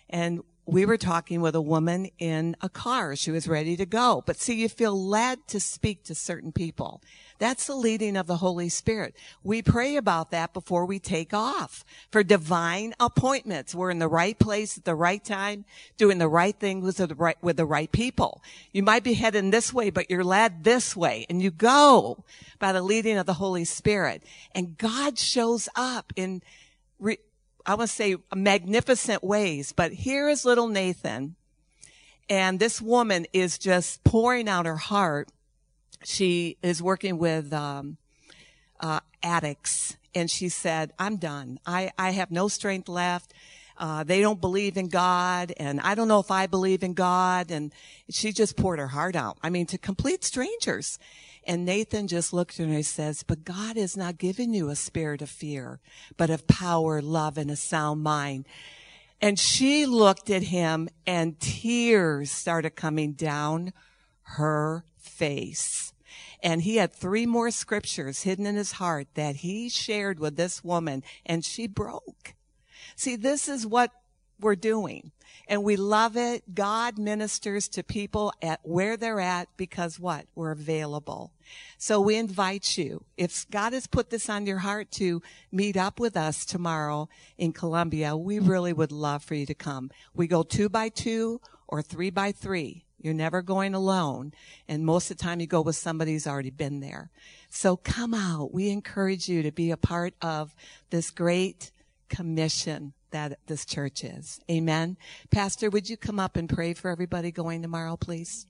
and we were talking with a woman in a car. She was ready to go. But see, you feel led to speak to certain people. That's the leading of the Holy Spirit. We pray about that before we take off for divine appointments. We're in the right place at the right time, doing the right thing with the right, with the right people. You might be heading this way, but you're led this way and you go by the leading of the Holy Spirit. And God shows up in, I want to say magnificent ways, but here is little Nathan. And this woman is just pouring out her heart. She is working with, um, uh, addicts. And she said, I'm done. I, I have no strength left. Uh, they don't believe in God and I don't know if I believe in God. And she just poured her heart out. I mean, to complete strangers. And Nathan just looked at her and says, but God has not given you a spirit of fear, but of power, love, and a sound mind. And she looked at him and tears started coming down her face. And he had three more scriptures hidden in his heart that he shared with this woman and she broke. See, this is what we're doing and we love it. God ministers to people at where they're at because what? We're available. So we invite you. If God has put this on your heart to meet up with us tomorrow in Columbia, we really would love for you to come. We go two by two or three by three. You're never going alone. And most of the time you go with somebody who's already been there. So come out. We encourage you to be a part of this great commission that this church is. Amen. Pastor, would you come up and pray for everybody going tomorrow, please?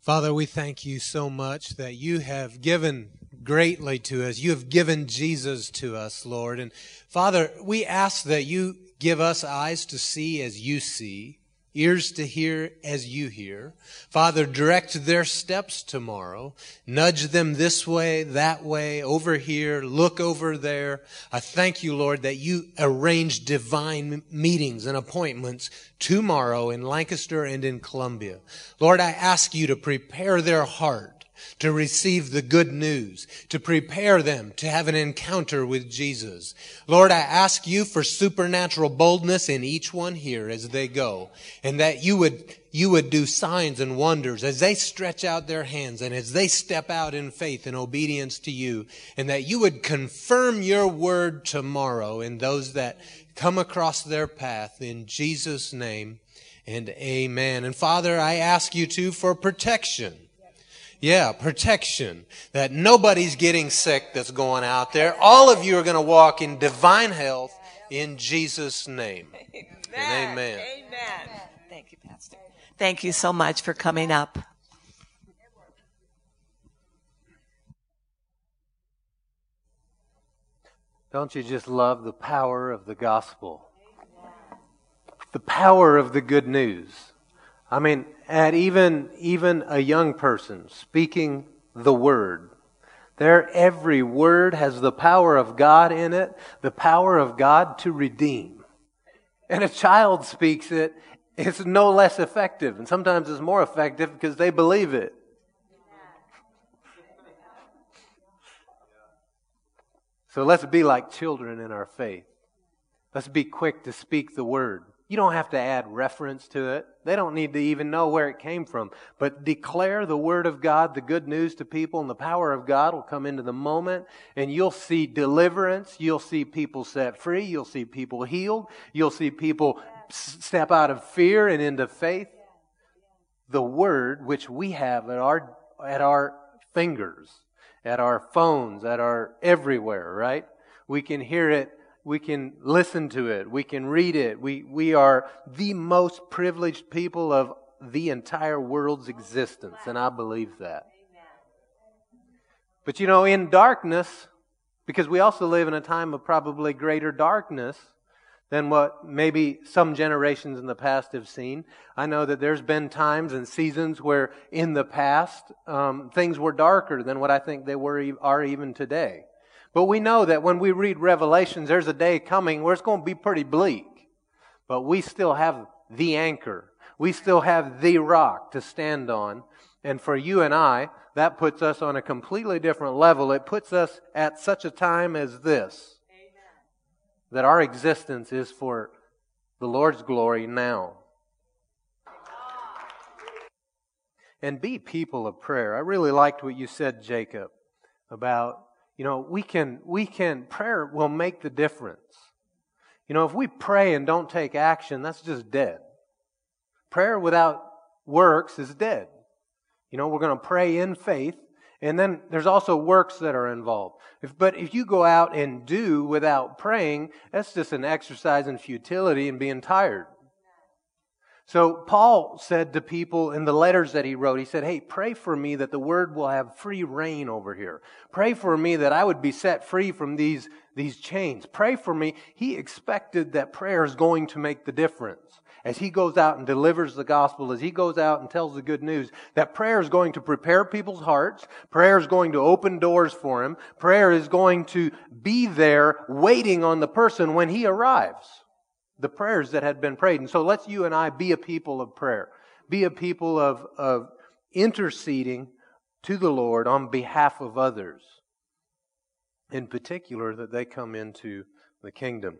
Father, we thank you so much that you have given greatly to us. You have given Jesus to us, Lord. And Father, we ask that you give us eyes to see as you see, ears to hear as you hear. Father, direct their steps tomorrow. Nudge them this way, that way, over here, look over there. I thank you, Lord, that you arrange divine meetings and appointments tomorrow in Lancaster and in Columbia. Lord, I ask you to prepare their heart to receive the good news, to prepare them to have an encounter with Jesus. Lord, I ask you for supernatural boldness in each one here as they go, and that you would, you would do signs and wonders as they stretch out their hands and as they step out in faith and obedience to you, and that you would confirm your word tomorrow in those that come across their path in Jesus' name and amen. And Father, I ask you too for protection yeah, protection. That nobody's getting sick that's going out there. All of you are going to walk in divine health in Jesus' name. [laughs] Amen. amen. Amen. Thank you, Pastor. Thank you so much for coming up. Don't you just love the power of the gospel? The power of the good news. I mean, at even, even a young person speaking the word, their every word has the power of God in it, the power of God to redeem. And a child speaks it, it's no less effective. And sometimes it's more effective because they believe it. So let's be like children in our faith. Let's be quick to speak the word. You don't have to add reference to it. They don't need to even know where it came from. But declare the Word of God, the good news to people, and the power of God will come into the moment, and you'll see deliverance. You'll see people set free. You'll see people healed. You'll see people step out of fear and into faith. The Word, which we have at our, at our fingers, at our phones, at our everywhere, right? We can hear it we can listen to it. We can read it. We, we are the most privileged people of the entire world's existence, and I believe that. But you know, in darkness, because we also live in a time of probably greater darkness than what maybe some generations in the past have seen. I know that there's been times and seasons where in the past um, things were darker than what I think they were are even today. But we know that when we read Revelations, there's a day coming where it's going to be pretty bleak. But we still have the anchor. We still have the rock to stand on. And for you and I, that puts us on a completely different level. It puts us at such a time as this. Amen. That our existence is for the Lord's glory now. And be people of prayer. I really liked what you said, Jacob, about you know, we can, we can, prayer will make the difference. You know, if we pray and don't take action, that's just dead. Prayer without works is dead. You know, we're going to pray in faith, and then there's also works that are involved. If, but if you go out and do without praying, that's just an exercise in futility and being tired. So Paul said to people in the letters that he wrote, he said, Hey, pray for me that the word will have free rein over here. Pray for me that I would be set free from these, these chains. Pray for me. He expected that prayer is going to make the difference. As he goes out and delivers the gospel, as he goes out and tells the good news, that prayer is going to prepare people's hearts. Prayer is going to open doors for him. Prayer is going to be there waiting on the person when he arrives the prayers that had been prayed. And so let's you and I be a people of prayer, be a people of, of interceding to the Lord on behalf of others, in particular, that they come into the kingdom.